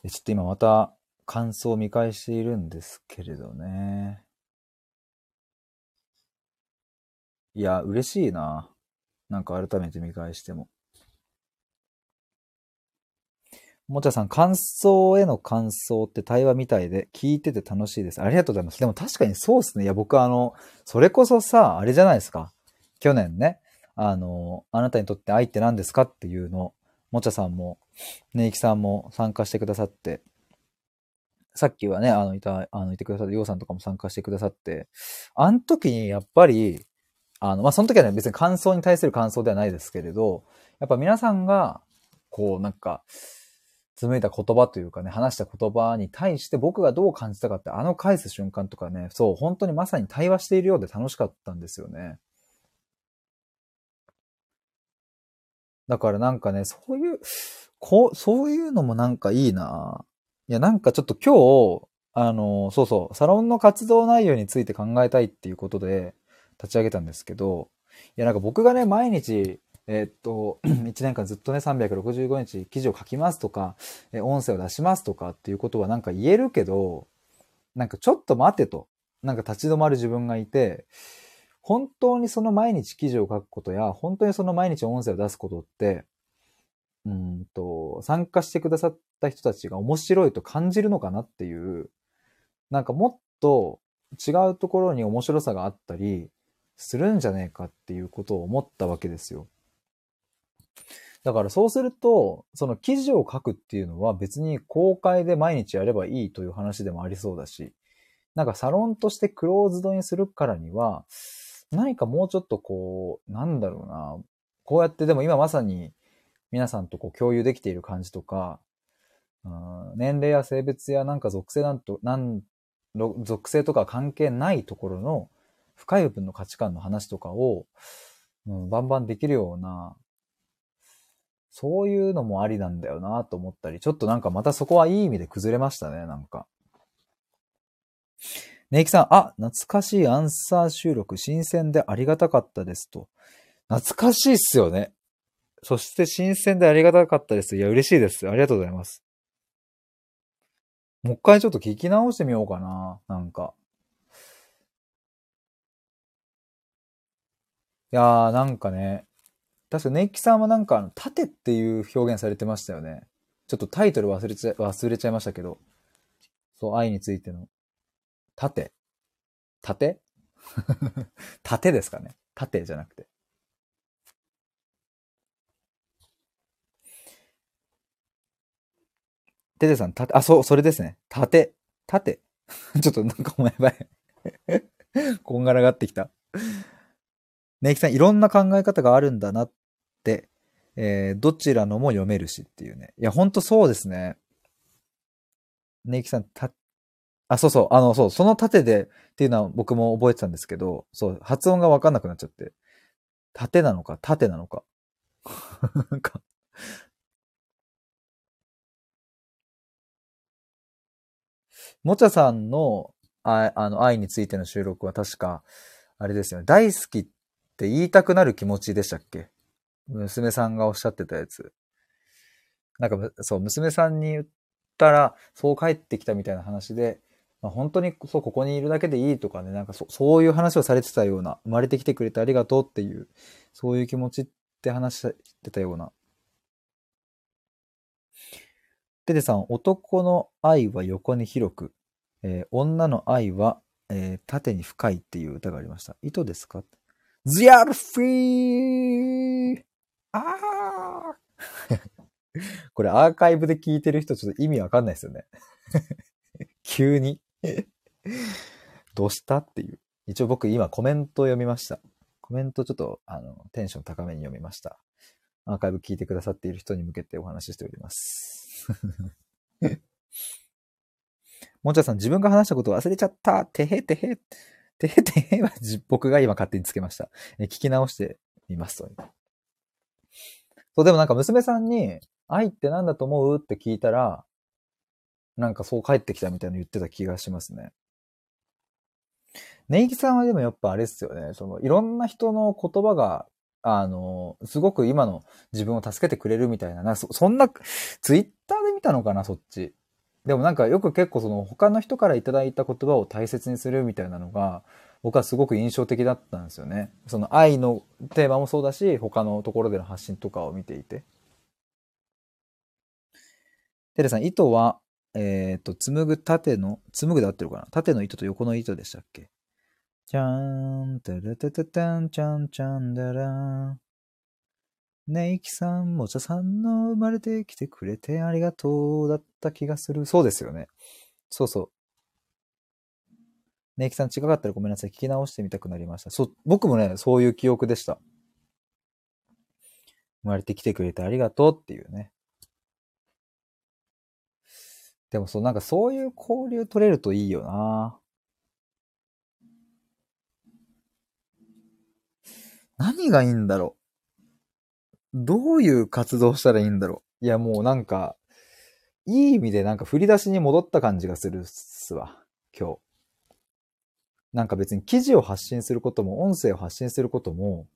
ちょっと今また感想を見返しているんですけれどね。いや、嬉しいな。なんか改めて見返しても。もちゃさん、感想への感想って対話みたいで聞いてて楽しいです。ありがとうございます。でも確かにそうですね。いや、僕あの、それこそさ、あれじゃないですか。去年ね、あの、あなたにとって愛って何ですかっていうの、もちゃさんも、ねいきさんも参加してくださって、さっきはね、あの、いた、あの、いてくださったようさんとかも参加してくださって、あの時にやっぱり、あの、まあ、その時はね、別に感想に対する感想ではないですけれど、やっぱ皆さんが、こう、なんか、紡いだ言葉というかね、話した言葉に対して僕がどう感じたかって、あの返す瞬間とかね、そう、本当にまさに対話しているようで楽しかったんですよね。だからなんかね、そういう、こう、そういうのもなんかいいな。いや、なんかちょっと今日、あの、そうそう、サロンの活動内容について考えたいっていうことで立ち上げたんですけど、いや、なんか僕がね、毎日、えー、っと、[CLEARS THROAT] 1年間ずっとね、365日記事を書きますとか、音声を出しますとかっていうことはなんか言えるけど、なんかちょっと待てと、なんか立ち止まる自分がいて、本当にその毎日記事を書くことや、本当にその毎日音声を出すことって、うんと、参加してくださった人たちが面白いと感じるのかなっていう、なんかもっと違うところに面白さがあったりするんじゃねえかっていうことを思ったわけですよ。だからそうすると、その記事を書くっていうのは別に公開で毎日やればいいという話でもありそうだし、なんかサロンとしてクローズドにするからには、何かもうちょっとこう、なんだろうな、こうやってでも今まさに皆さんとこう共有できている感じとか、うん、年齢や性別やなんか属性なんと、なん、属性とか関係ないところの深い部分の価値観の話とかを、うん、バンバンできるようなそういうのもありなんだよなと思ったり、ちょっとなんかまたそこはいい意味で崩れましたね、なんか。ネイキさん、あ、懐かしいアンサー収録、新鮮でありがたかったですと。懐かしいっすよね。そして新鮮でありがたかったです。いや、嬉しいです。ありがとうございます。もう一回ちょっと聞き直してみようかな。なんか。いやー、なんかね、確かネイキさんはなんか、縦っていう表現されてましたよね。ちょっとタイトル忘れちゃ、忘れちゃいましたけど。そう、愛についての。縦縦？[LAUGHS] 縦ですかね縦じゃなくて。テテさん、縦、あ、そう、それですね。縦。縦。[LAUGHS] ちょっとなんかもうやばい。[LAUGHS] こんがらがってきた。ねいきさん、いろんな考え方があるんだなって、えーどちらのも読めるしっていうね。いや、ほんとそうですね。ねいきさん、た、あ、そうそう、あの、そう、その縦でっていうのは僕も覚えてたんですけど、そう、発音がわかんなくなっちゃって。縦なのか、縦なのか。[LAUGHS] か、もちゃさんの、ああの、愛についての収録は確か、あれですよね。大好きって言いたくなる気持ちでしたっけ？娘さんがおっしゃってたやつ。なんか、そう、娘さんに言ったら、そう帰ってきたみたいな話で、まあ、本当にそう、ここにいるだけでいいとかね、なんかそそういう話をされてたような、生まれてきてくれてありがとうっていう、そういう気持ちって話してたような。テテさん、男の愛は横に広く、えー女の愛は、えー縦に深いっていう歌がありました。意図ですか？ズヤルフィーあー [LAUGHS] これアーカイブで聞いてる人ちょっと意味わかんないですよね。[LAUGHS] 急に。[LAUGHS] どうしたっていう。一応僕今コメントを読みました。コメントちょっとあのテンション高めに読みました。アーカイブ聞いてくださっている人に向けてお話ししております。[LAUGHS] もんちゃさん、自分が話したこと忘れちゃったてへてへてへてへは僕が今勝手につけました。え聞き直してみますと。そう、でもなんか娘さんに、愛って何だと思う？って聞いたら、なんかそう帰ってきたみたいなの言ってた気がしますね。ネイキさんはでもやっぱあれですよね。そのいろんな人の言葉が、あの、すごく今の自分を助けてくれるみたいな、なそそんな、ツイッターで見たのかな、そっち。でもなんかよく結構その他の人からいただいた言葉を大切にするみたいなのが、僕はすごく印象的だったんですよね。その愛のテーマもそうだし、他のところでの発信とかを見ていて。テレさん、糸は、えっ、と、紡ぐ縦の、紡ぐで合ってるかな？縦の糸と横の糸でしたっけ？じゃーん、たらたたたん、ちゃんちゃんだらん。ねいきさん、もちゃさんの生まれてきてくれてありがとうだった気がする。そうですよね。そうそう。ねいきさん違かったらごめんなさい。聞き直してみたくなりました。そう、僕もね、そういう記憶でした。生まれてきてくれてありがとうっていうね。でもそう、なんかそういう交流取れるといいよな。何がいいんだろう。どういう活動したらいいんだろう。いや、もうなんか、いい意味でなんか振り出しに戻った感じがするっすわ。今日。なんか別に記事を発信することも、音声を発信することも、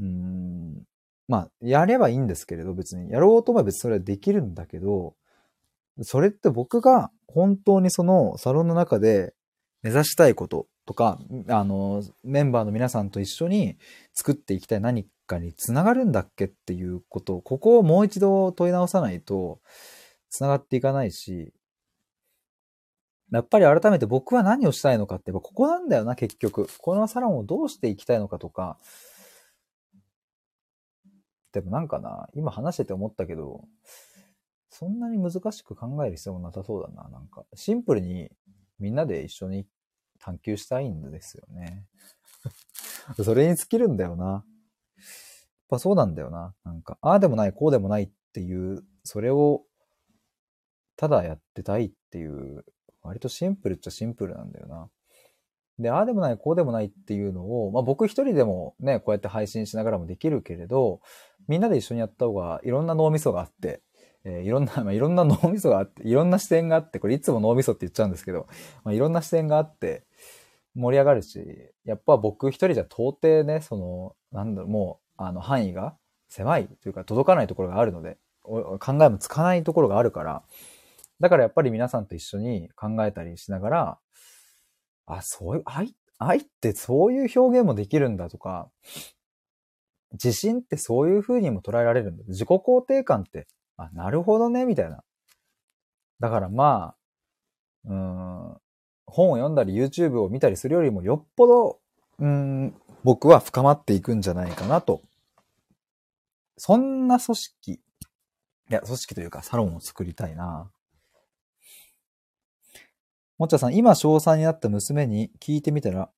うーん、まあ、やればいいんですけれど、別に。やろうと思えば別にそれはできるんだけど、それって僕が本当にそのサロンの中で目指したいこととか、あの、メンバーの皆さんと一緒に作っていきたい何かにつながるんだっけっていうこと、ここをもう一度問い直さないと、つながっていかないし、やっぱり改めて僕は何をしたいのかって、やっぱここなんだよな、結局。このサロンをどうしていきたいのかとか。でもなんかな、今話してて思ったけど、そんなに難しく考える必要もなさそうだな。なんか、シンプルにみんなで一緒に探求したいんですよね。[LAUGHS] それに尽きるんだよな。やっぱそうなんだよな。なんか、ああでもない、こうでもないっていう、それを、ただやってたいっていう、割とシンプルっちゃシンプルなんだよな。で、ああでもない、こうでもないっていうのを、まあ僕一人でもね、こうやって配信しながらもできるけれど、みんなで一緒にやった方がいろんな脳みそがあって、えーいろんな、[LAUGHS] まあ、いろんな脳みそがあって、いろんな視点があって、これいつも脳みそって言っちゃうんですけど、まあ、いろんな視点があって、盛り上がるし、やっぱ僕一人じゃ到底ね、その、なんだろう、もう、あの、範囲が狭いというか、届かないところがあるので、考えもつかないところがあるから、だからやっぱり皆さんと一緒に考えたりしながら、あ、そういう、愛、愛ってそういう表現もできるんだとか、自信ってそういう風にも捉えられるんだ。自己肯定感って、あ、なるほどね、みたいな。だからまあ、うーん、本を読んだり YouTube を見たりするよりもよっぽど、うーん、僕は深まっていくんじゃないかなと。そんな組織、いや、組織というかサロンを作りたいな。もっちゃさん、今小3になった娘に聞いてみたら、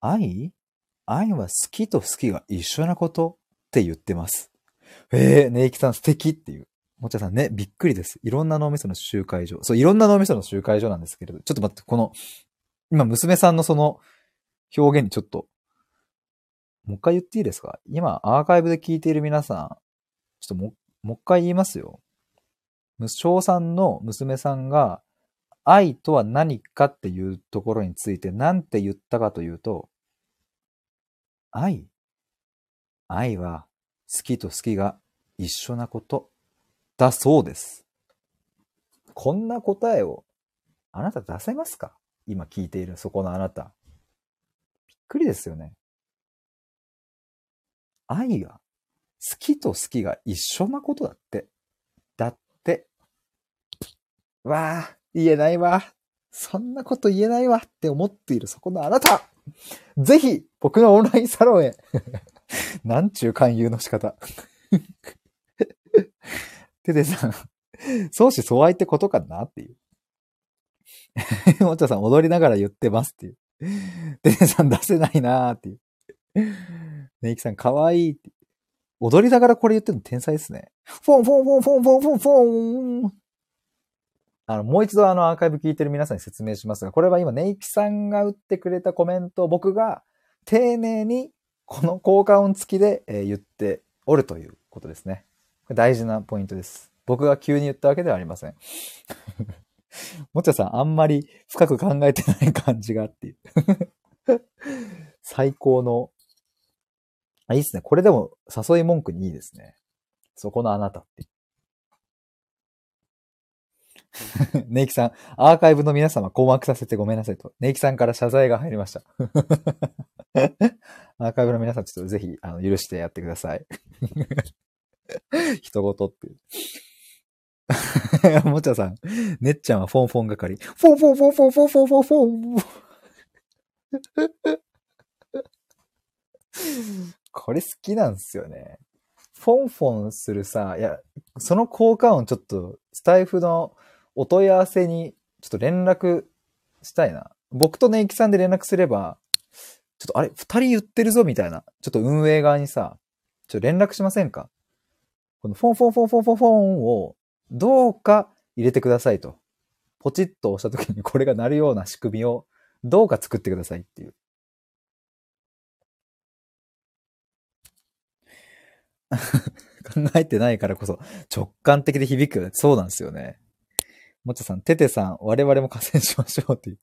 愛？愛は好きと好きが一緒なこと？って言ってます。えー、ねいきさん素敵っていう。もちゃさんね、びっくりです。いろんな脳みその集会所。そう、いろんな脳みその集会所なんですけれど、ちょっと待って、この、今娘さんのその表現にちょっと、もう一回言っていいですか？今、アーカイブで聞いている皆さん、ちょっとも、もう一回言いますよ。小さんの娘さんが、愛とは何かっていうところについて何て言ったかというと、愛愛は好きと好きが一緒なことだそうです。こんな答えをあなた出せますか？今聞いているそこのあなた。びっくりですよね。愛が好きと好きが一緒なことだって。だって。わあ、言えないわ。そんなこと言えないわって思っているそこのあなたぜひ、僕のオンラインサロンへ [LAUGHS] なんちゅう勧誘の仕方 [LAUGHS] ててさん、[LAUGHS] 相思相愛ってことかなっていう。[LAUGHS] もちゃさん踊りながら言ってますっていう。ててさん出せないなーっていう。ネイキさんかわいいって。踊りながらこれ言ってるの天才ですね。フォンフォンフォンフォンフォンフォンフォンあの、もう一度あのアーカイブ聞いてる皆さんに説明しますが、これは今、ネイキさんが打ってくれたコメントを僕が丁寧にこの効果音付きで言っておるということですね。大事なポイントです。僕が急に言ったわけではありません。[LAUGHS] もちゃさん、あんまり深く考えてない感じがっていう [LAUGHS] 最高の。あ、いいっすね。これでも誘い文句にいいですね。そこのあなたって。[LAUGHS] ネイキさん、アーカイブの皆様困惑させてごめんなさいと。ネイキさんから謝罪が入りました。アーカイブの皆さん、ちょっとぜひ、あの、許してやってください。[LAUGHS] 人事っていう。[LAUGHS] もちゃさん、ねっちゃんはフォンフォン係。フォンフォンフォンフォンフォンフォンフォンフォン。これ好きなんですよね。フォンフォンするさ、いや、その効果音ちょっと、スタイフのお問い合わせにちょっと連絡したいな。僕とネイキさんで連絡すれば、ちょっとあれ、二人言ってるぞみたいな。ちょっと運営側にさ、ちょっと連絡しませんかこのフォンフォンフォンフォンフォンフォンをどうか入れてくださいと。ポチッと押した時にこれが鳴るような仕組みをどうか作ってくださいっていう。考えてないからこそ直感的で響く。そうなんですよね。もちゃさん、テテさん、我々も加勢しましょうっていう。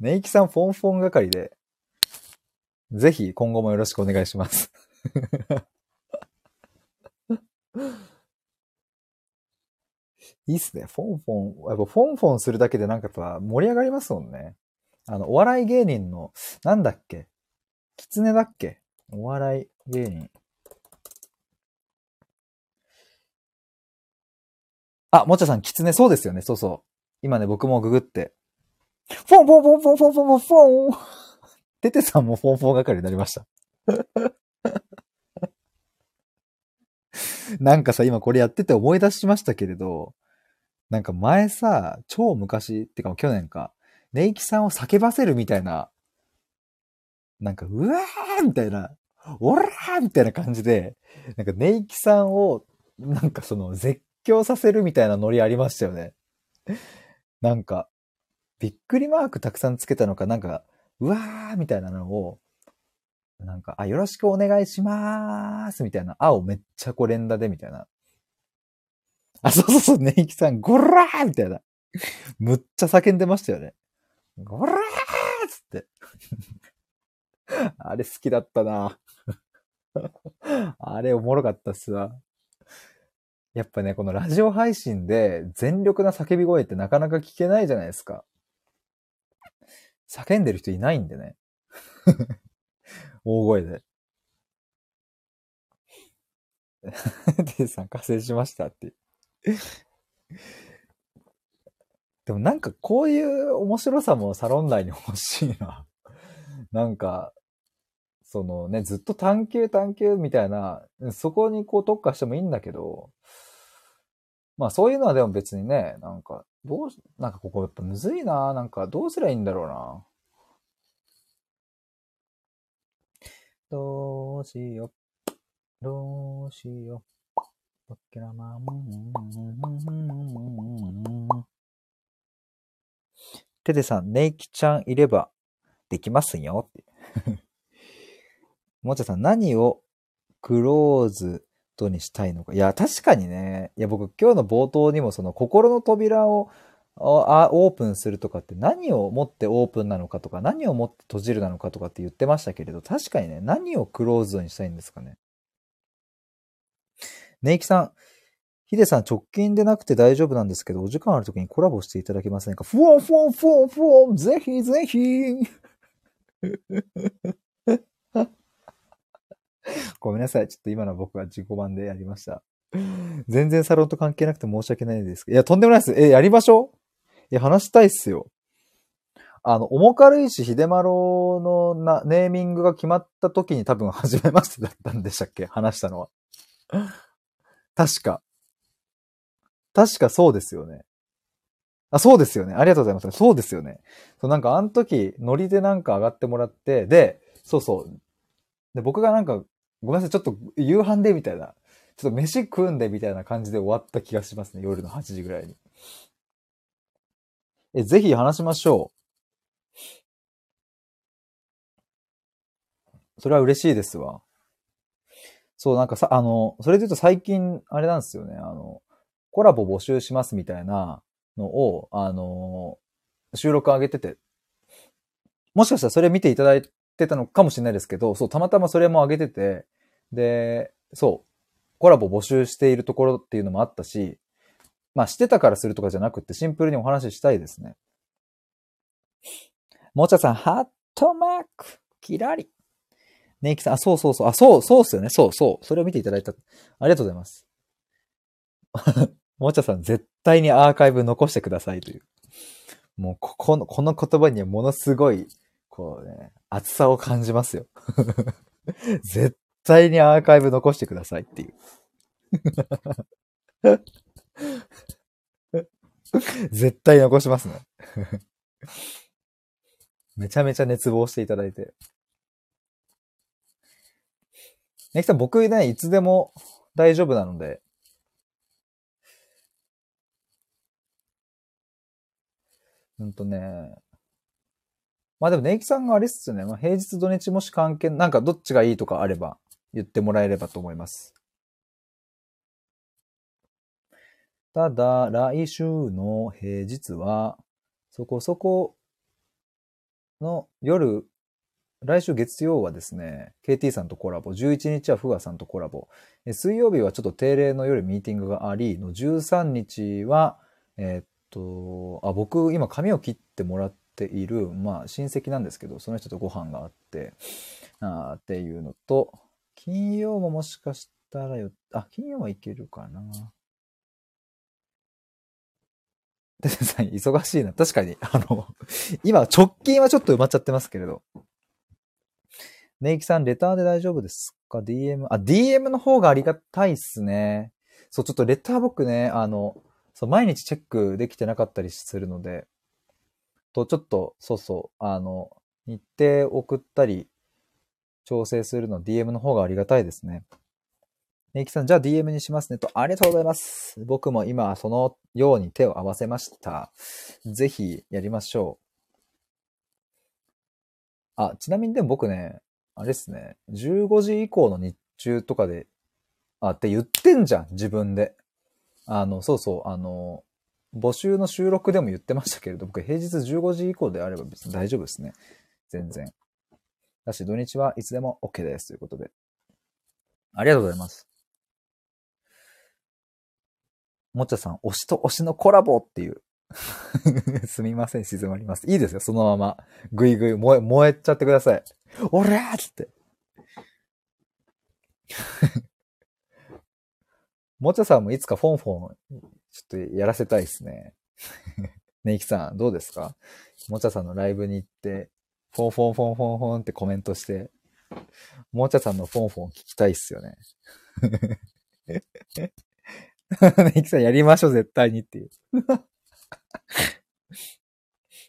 ネイキさん、フォンフォン係で、ぜひ今後もよろしくお願いしますいいっすね。フォンフォン、やっぱフォンフォンするだけでなんかやっぱ盛り上がりますもんね。あの、お笑い芸人の、なんだっけ？キツネだっけ？お笑い芸人。あ、もちゃさん、キツネ、そうですよね。そうそう。今ね、僕もググって。フォンフォンフォンフォンフォンフォンフォンテテさんもフォンフォン係になりました。[LAUGHS] なんかさ、今これやってて思い出しましたけれど、なんか前さ、超昔、ってかも去年か、ネイキさんを叫ばせるみたいな、なんか、うわーみたいな、オラーみたいな感じで、なんかネイキさんを、なんかその絶叫させるみたいなノリありましたよね。なんか、びっくりマークたくさんつけたのか、なんか、うわーみたいなのを、なんか、あ、よろしくお願いしまーすみたいな、あをめっちゃこう連打でみたいな。あ、そうそうそう、ネイキさん、ゴラーみたいな。むっちゃ叫んでましたよね。ゴラーつって。[LAUGHS] あれ好きだったな。[LAUGHS] あれおもろかったっすわ。やっぱね、このラジオ配信で全力な叫び声ってなかなか聞けないじゃないですか。叫んでる人いないんでね。[LAUGHS] 大声で。で、参加成しましたって。[LAUGHS] でもなんかこういう面白さもサロン内に欲しいな。[LAUGHS] なんか、そのね、ずっと探求探求みたいな、そこにこう特化してもいいんだけど、まあそういうのはでも別にね、なんか、どう、なんかここやっぱむずいな。なんかどうすりゃいいんだろうな。どうしよう。どうしよう。テテさん、ネイキちゃんいればできますよって。もちゃさん、何をクローズドにしたいのか。いや、確かにね。いや、僕今日の冒頭にもその心の扉をオープンするとかって何をもってオープンなのかとか何をもって閉じるなのかとかって言ってましたけれど、確かにね、何をクローズドにしたいんですかね。ネイキさん、ヒデさん直近でなくて大丈夫なんですけど、お時間ある時にコラボしていただけませんか？ふわんふわんふわんふわんぜひぜひ [LAUGHS] ごめんなさい。ちょっと今の僕は自己版でやりました。全然サロンと関係なくて申し訳ないです。いや、とんでもないです。え、やりましょういや、話したいっすよ。あの、重軽石秀丸のな、ネーミングが決まった時に多分初めましてだったんでしたっけ？話したのは。確か。確かそうですよね。あ、そうですよね。ありがとうございます。そうですよね。そう、なんかあの時、ノリでなんか上がってもらって、で、そうそう。で、僕がなんか、ごめんなさい、ちょっと夕飯でみたいな。ちょっと飯食うんでみたいな感じで終わった気がしますね。夜の8時ぐらいに。え、ぜひ話しましょう。それは嬉しいですわ。そう、なんかさ、あの、それで言うと最近、あれなんですよね。あの、コラボ募集しますみたいなのを、あの、収録上げてて、もしかしたらそれ見ていただいてたのかもしれないですけど、そう、たまたまそれも上げてて、で、そう、コラボ募集しているところっていうのもあったし、まあ、してたからするとかじゃなくて、シンプルにお話ししたいですね。もちゃさん、ハットマーク、キラリ。ネイキさん、あ、そうそうそう、あ、そう、そうっすよね、そうそう。それを見ていただいた。ありがとうございます。[LAUGHS] もちゃさん、絶対にアーカイブ残してくださいという。もう、ここの、この言葉にはものすごい、こうね、熱さを感じますよ。[LAUGHS] 絶対にアーカイブ残してくださいっていう。[LAUGHS] 絶対残しますね。めちゃめちゃ熱望していただいて。ネキさん、僕ね、いつでも大丈夫なので。うんとね。まあでも、ネイキさんがあれっすよね。まあ、平日土日もし関係、なんかどっちがいいとかあれば言ってもらえればと思います。ただ、来週の平日は、そこそこの夜、来週月曜はですね、KT さんとコラボ、11日はフガさんとコラボ、え水曜日はちょっと定例の夜ミーティングがあり、の13日は、えーっと、あ、僕今髪を切ってもらっている、まあ親戚なんですけど、その人とご飯があって、あっていうのと、金曜ももしかしたらよ、あ、金曜はいけるかな。[LAUGHS] テテさん、忙しいな。確かに、あの、今、直近はちょっと埋まっちゃってますけれど。ネイキさん、レターで大丈夫ですか ?DM、あ、DM の方がありがたいっすね。そう、ちょっとレター僕ね、あの、そう、毎日チェックできてなかったりするので、と、ちょっと、そうそう、あの、日程送ったり、調整するの DM の方がありがたいですね。ネイキさん、じゃあ DM にしますねと、ありがとうございます。僕も今そのように手を合わせました。ぜひやりましょう。あ、ちなみにでも僕ね、あれですね、15時以降の日中とかで、あ、って言ってんじゃん、自分で。あの、そうそう、あの、募集の収録でも言ってましたけれど、僕平日15時以降であれば別に大丈夫ですね。全然。だし、土日はいつでも OK です。ということで。ありがとうございます。もっちゃさん、推しと推しのコラボっていう。[LAUGHS] すみません、静まります。いいですよ、そのまま。ぐいぐい燃え、燃えちゃってください。おらっつって。[LAUGHS] もちゃさんもいつかフォンフォン、ちょっとやらせたいですね。[LAUGHS] ネイキさん、どうですか？もちゃさんのライブに行って、フォンフォンフォンフォンフォンってコメントして、もちゃさんのフォンフォン聞きたいっすよね。[LAUGHS] ネイキさんやりましょう、絶対にっていう。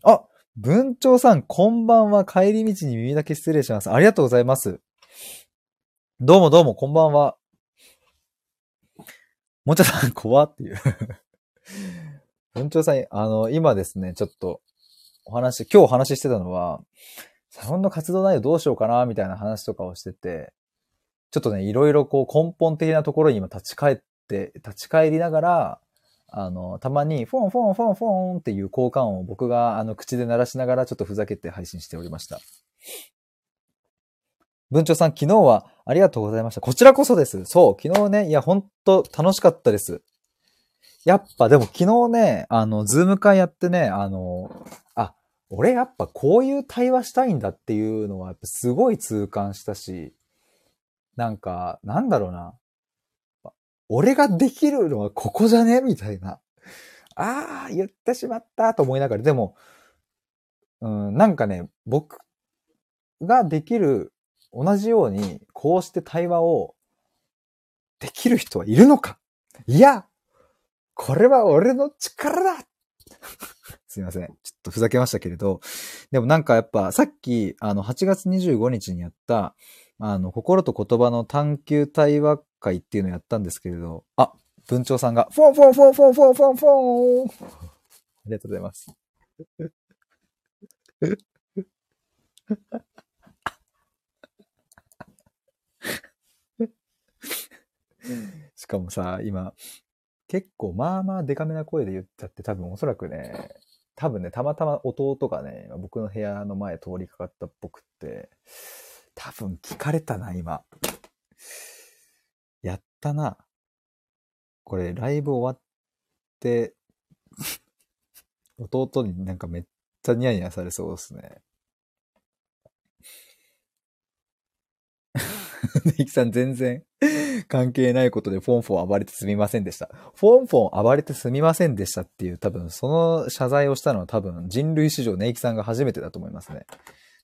あ、文鳥さん、こんばんは。帰り道に耳だけ失礼します。ありがとうございます。どうもどうも、こんばんは。もちゃさん、怖っていう。文鳥さん、あの、今ですね、ちょっと、お話、今日お話ししてたのは、サロンの活動内容どうしようかな、みたいな話とかをしてて、ちょっとね、いろいろこう根本的なところに今立ち返って、立ち返りながら、あの、たまに、フォンフォンフォンフォンっていう効果音を僕があの口で鳴らしながらちょっとふざけて配信しておりました。文鳥さん、昨日はありがとうございました。こちらこそです。そう、昨日ね、いや、ほんと楽しかったです。やっぱ、でも昨日ね、あの、ズーム会やってね、あの、あ、俺やっぱこういう対話したいんだっていうのは、すごい痛感したし、なんか、なんだろうな。俺ができるのはここじゃね？みたいな。ああ、言ってしまったと思いながら、でも、うん、なんかね、僕ができる、同じように、こうして対話をできる人はいるのかいや、これは俺の力だ [LAUGHS] すいません。ちょっとふざけましたけれど。でもなんかやっぱさっき、あの、8月25日にやった、あの、心と言葉の探求対話会っていうのをやったんですけれど、あ、文鳥さんが、フォンフォンフォンフォンフォンフォンフォン。ありがとうございます。しかもさ、今、結構まあまあデカめな声で言っちゃって、多分おそらくね、多分ね、たまたま弟がね、今僕の部屋の前通りかかったっぽくって、多分聞かれたな、今。やったな。これ、ライブ終わって、[LAUGHS] 弟になんかめっちゃニヤニヤされそうですね。[LAUGHS] ネイキさん全然関係ないことでフォンフォン暴れてすみませんでした。フォンフォン暴れてすみませんでしたっていう多分その謝罪をしたのは多分人類史上ネイキさんが初めてだと思いますね。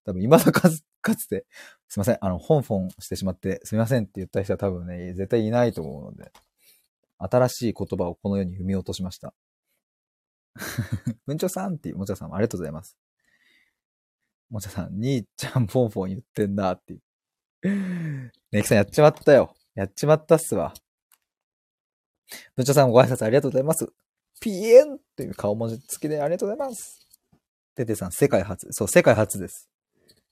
多分未だかつ [LAUGHS] かつて、すいません、あの、フォンフォンしてしまってすみませんって言った人は多分ね、絶対いないと思うので、新しい言葉をこの世に踏み落としました。[LAUGHS] 文鳥さんっていう、もちゃさんもありがとうございます。もちゃさん、兄ちゃんフォンフォン言ってんだっていう。[LAUGHS] ネキさんやっちまったよ。やっちまったっすわ。文鳥さんご挨拶ありがとうございます。ピエンっていう顔文字付きでありがとうございます。テテさん、世界初。そう、世界初です。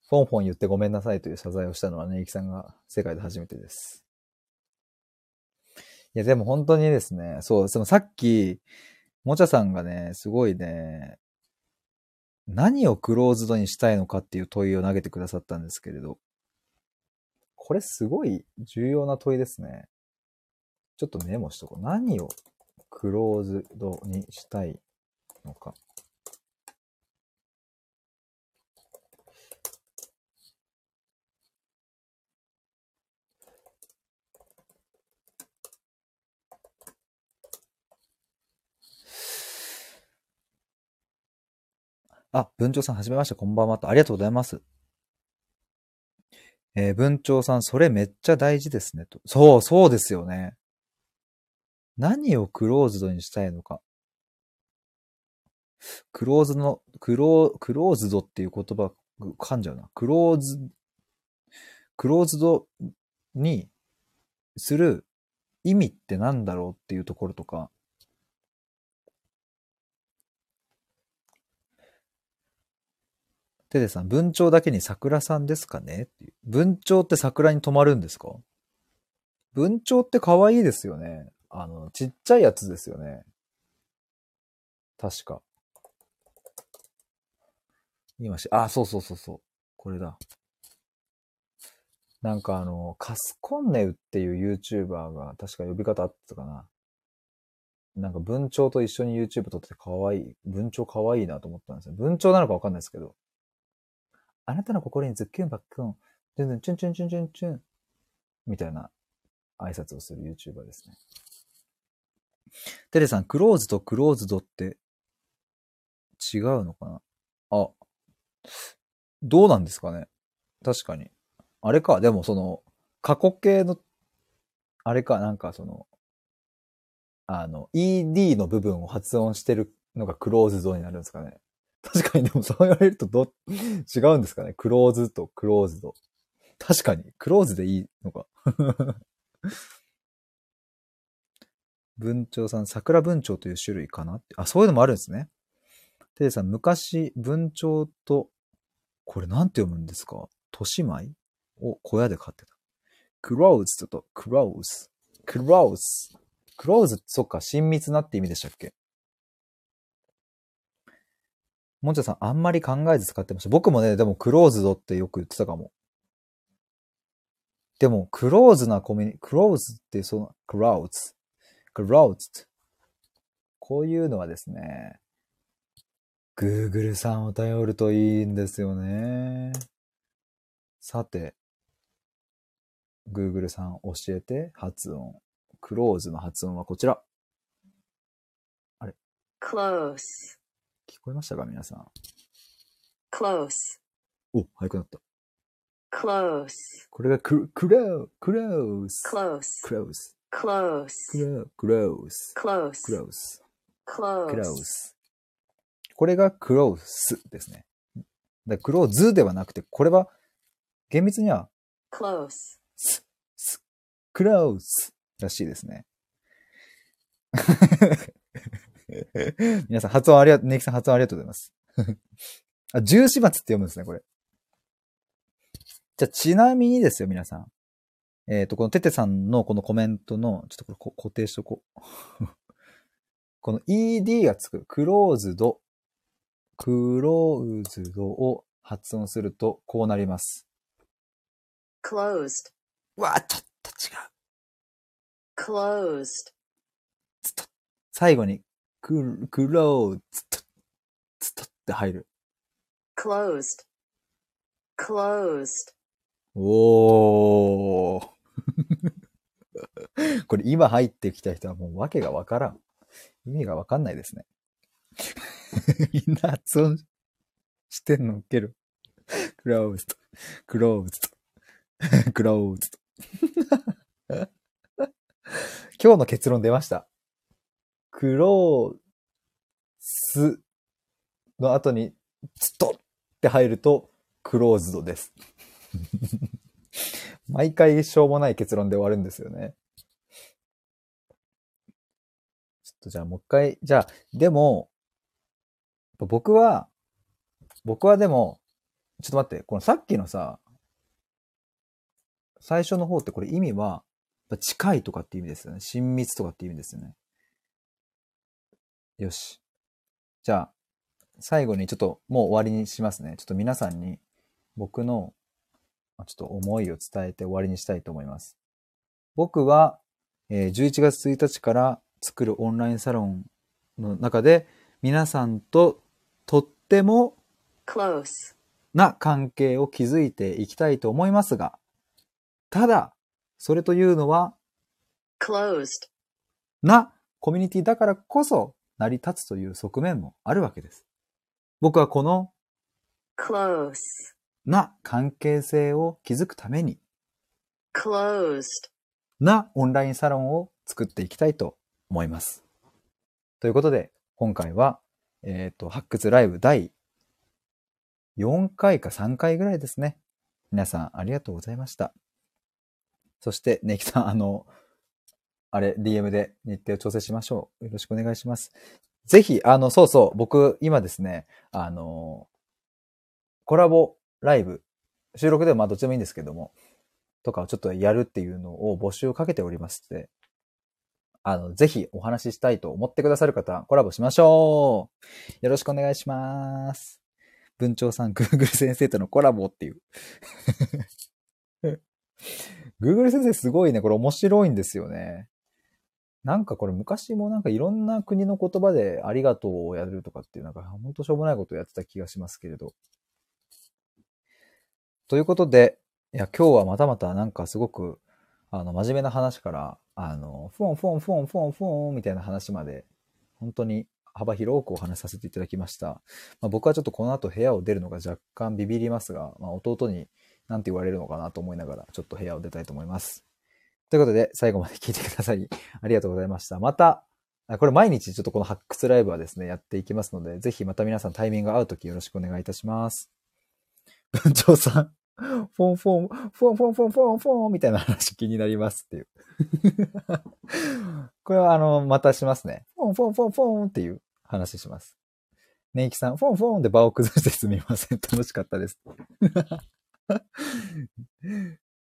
フォンフォン言ってごめんなさいという謝罪をしたのはね、イキさんが世界で初めてです。いや、でも本当にですね、そう、そのさっき、もちゃさんがね、すごいね、何をクローズドにしたいのかっていう問いを投げてくださったんですけれど、これすごい重要な問いですね。ちょっとメモしとこう。何をクローズドにしたいのか。あ、文鳥さん、はじめまして、こんばんはと。ありがとうございます。えー文鳥さん、それめっちゃ大事ですね。と。そう、そうですよね。何をクローズドにしたいのか。クローズの、クロー、クローズドっていう言葉、噛んじゃうな。クローズ、クローズドにする意味って何だろうっていうところとか、テテさん、文鳥だけに桜さんですかね？っていう文鳥って桜に止まるんですか？文鳥って可愛いですよね。あの、ちっちゃいやつですよね。確か。今し、あ、そうそうそうそう。これだ。なんかあの、カスコンネウっていう YouTuber が確か呼び方あったかな。なんか文鳥と一緒に YouTube 撮ってて可愛い。文鳥可愛いなと思ったんですよ。文鳥なのかわかんないですけど。あなたの心にズッキュンバックン、全然チュンチュンチュンチュンチュン、みたいな挨拶をする YouTuber ですね。テレさん、クローズとクローズドって違うのかな？あ、どうなんですかね？確かに。あれか、でもその、過去形の、あれか、なんかその、あの、ED の部分を発音してるのがクローズドになるんですかね？確かにでもそう言われるとど、違うんですかねクローズとクローズド。確かに、クローズでいいのか。[LAUGHS] 文鳥さん、桜文鳥という種類かな？って。あ、そういうのもあるんですね。テレさん、昔、文鳥と、これなんて読むんですか？都市米を小屋で飼ってた。クローズと、クローズ。クローズ。クローズってそっか、親密なって意味でしたっけ？もんちゃさん、あんまり考えず使ってました。僕もね、でもクローズドってよく言ってたかも。でも、クローズなコミュニ、クローズってその、クローズ。クローズ。こういうのはですね、Google さんを頼るといいんですよね。さて、Google さん教えて発音。クローズの発音はこちら。あれ？Close, 聞こえましたか皆さん？close, お、早くなった。close, これがク、クロー、クローズ。close, close, クロー、クローズ。close, クローズ。クロー close, ズ。これがクロースですね。だクローズではなくて、これは厳密には close, ス、ス、クローズらしいですね。[LAUGHS] 皆さん発音ありがとう、ネイキさん発音ありがとうございます。[LAUGHS] あ、十四松って読むんですね、これ。じゃあ、ちなみにですよ、皆さん。えっ、と、このテテさんのこのコメントの、ちょっとこれこ固定しとこう。[LAUGHS] この ed がつく、クローズド、クローズドを発音すると、こうなります。closed, うわ、ちょっと違う。closed, 最後に、ク、クローズと、つとって入る。closed, closed, おー。[LAUGHS] これ今入ってきた人はもう訳がわからん。意味がわかんないですね。[LAUGHS] みんな発音してんのウケる。クローズと、クローズと、クローズと。[LAUGHS] 今日の結論出ました。クロースの後に、つとって入ると、クローズドです。[LAUGHS] 毎回しょうもない結論で終わるんですよね。ちょっとじゃあもう一回、じゃあ、でも、僕は、僕はでも、ちょっと待って、このさっきのさ、最初の方ってこれ意味は、近いとかって意味ですよね。親密とかって意味ですよね。よし。じゃあ、最後にちょっともう終わりにしますね。ちょっと皆さんに僕のちょっと思いを伝えて終わりにしたいと思います。僕は、えー11月1日から作るオンラインサロンの中で皆さんととっても close, な関係を築いていきたいと思いますが、ただ、それというのは、closed, なコミュニティだからこそ成り立つという側面もあるわけです。僕はこの close, な関係性を築くために、closed, なオンラインサロンを作っていきたいと思います。ということで、今回は、えっ、と、発掘ライブ第4回か3回ぐらいですね。皆さんありがとうございました。そして、ネキさん、あの、あれ、DM で日程を調整しましょう。よろしくお願いします。ぜひ、あの、そうそう、僕、今ですね、あの、コラボライブ、収録でもまあどっちでもいいんですけども、とかをちょっとやるっていうのを募集をかけておりまして、あの、ぜひお話ししたいと思ってくださる方、コラボしましょうよろしくお願いします。文鳥さん、Google 先生とのコラボっていう。[LAUGHS] Google 先生すごいね。これ面白いんですよね。なんかこれ昔もなんかいろんな国の言葉でありがとうをやるとかっていうなんか本当しょうもないことをやってた気がしますけれど。ということで、いや、今日はまたまたなんかすごく、あの、真面目な話から、あの、フォンフォンフォンフォンフォンみたいな話まで、本当に幅広くお話しさせていただきました。まあ、僕はちょっとこの後部屋を出るのが若干ビビりますが、まあ、弟に何て言われるのかなと思いながら、ちょっと部屋を出たいと思います。ということで、最後まで聞いてくださり、[LAUGHS] ありがとうございました。また、これ毎日ちょっとこの発掘ライブはですね、やっていきますので、ぜひまた皆さんタイミング合うときよろしくお願いいたします。[LAUGHS] 文鳥さん、フォンフォン、フォンフォンフォンフォンフォンみたいな話気になりますっていう。[LAUGHS] これはあの、またしますね。フォンフォンフォンフォンっていう話します。ネイキさん、フォンフォンで場を崩してすみません。楽しかったです。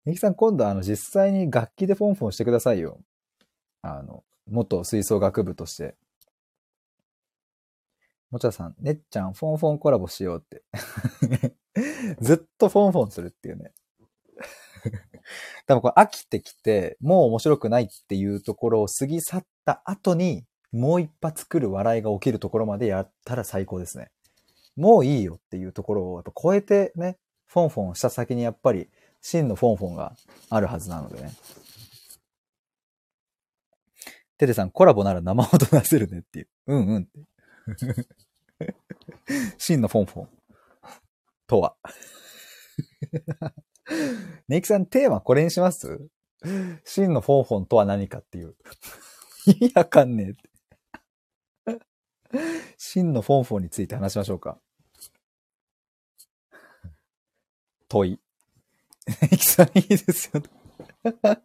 ネイキさん、今度あの、実際に楽器でフォンフォンしてくださいよ。あの、元吹奏楽部として。もちゃさん、ねっちゃん、フォンフォンコラボしようって。[LAUGHS] ずっとフォンフォンするっていうね。多分これ飽きてきて、もう面白くないっていうところを過ぎ去った後に、もう一発来る笑いが起きるところまでやったら最高ですね。もういいよっていうところをやっぱ超えてね、フォンフォンした先にやっぱり真のフォンフォンがあるはずなのでね。テテさん、コラボなら生音出せるねっていう。うんうんって。[LAUGHS] 真のフォンフォン。とは。ネイキさん、テーマこれにします？真のフォンフォンとは何かっていう。意味わかんねえって。真のフォンフォンについて話しましょうか。問い。ネイキさん、いいですよ。[LAUGHS]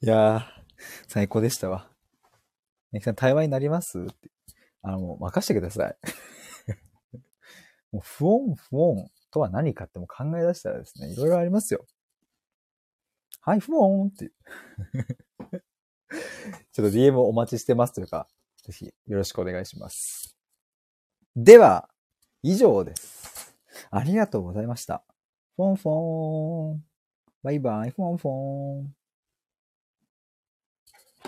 いやー、最高でしたわ。ネイキさん、対話になります？って。あの、もう任せてください。[LAUGHS] もう、フォンフォンとは何かっても考え出したらですね、いろいろありますよ。はい、フォンって。[LAUGHS] ちょっと DM をお待ちしてますというか、ぜひよろしくお願いします。では、以上です。ありがとうございました。フォンフォン。バイバイ、フォンフォン。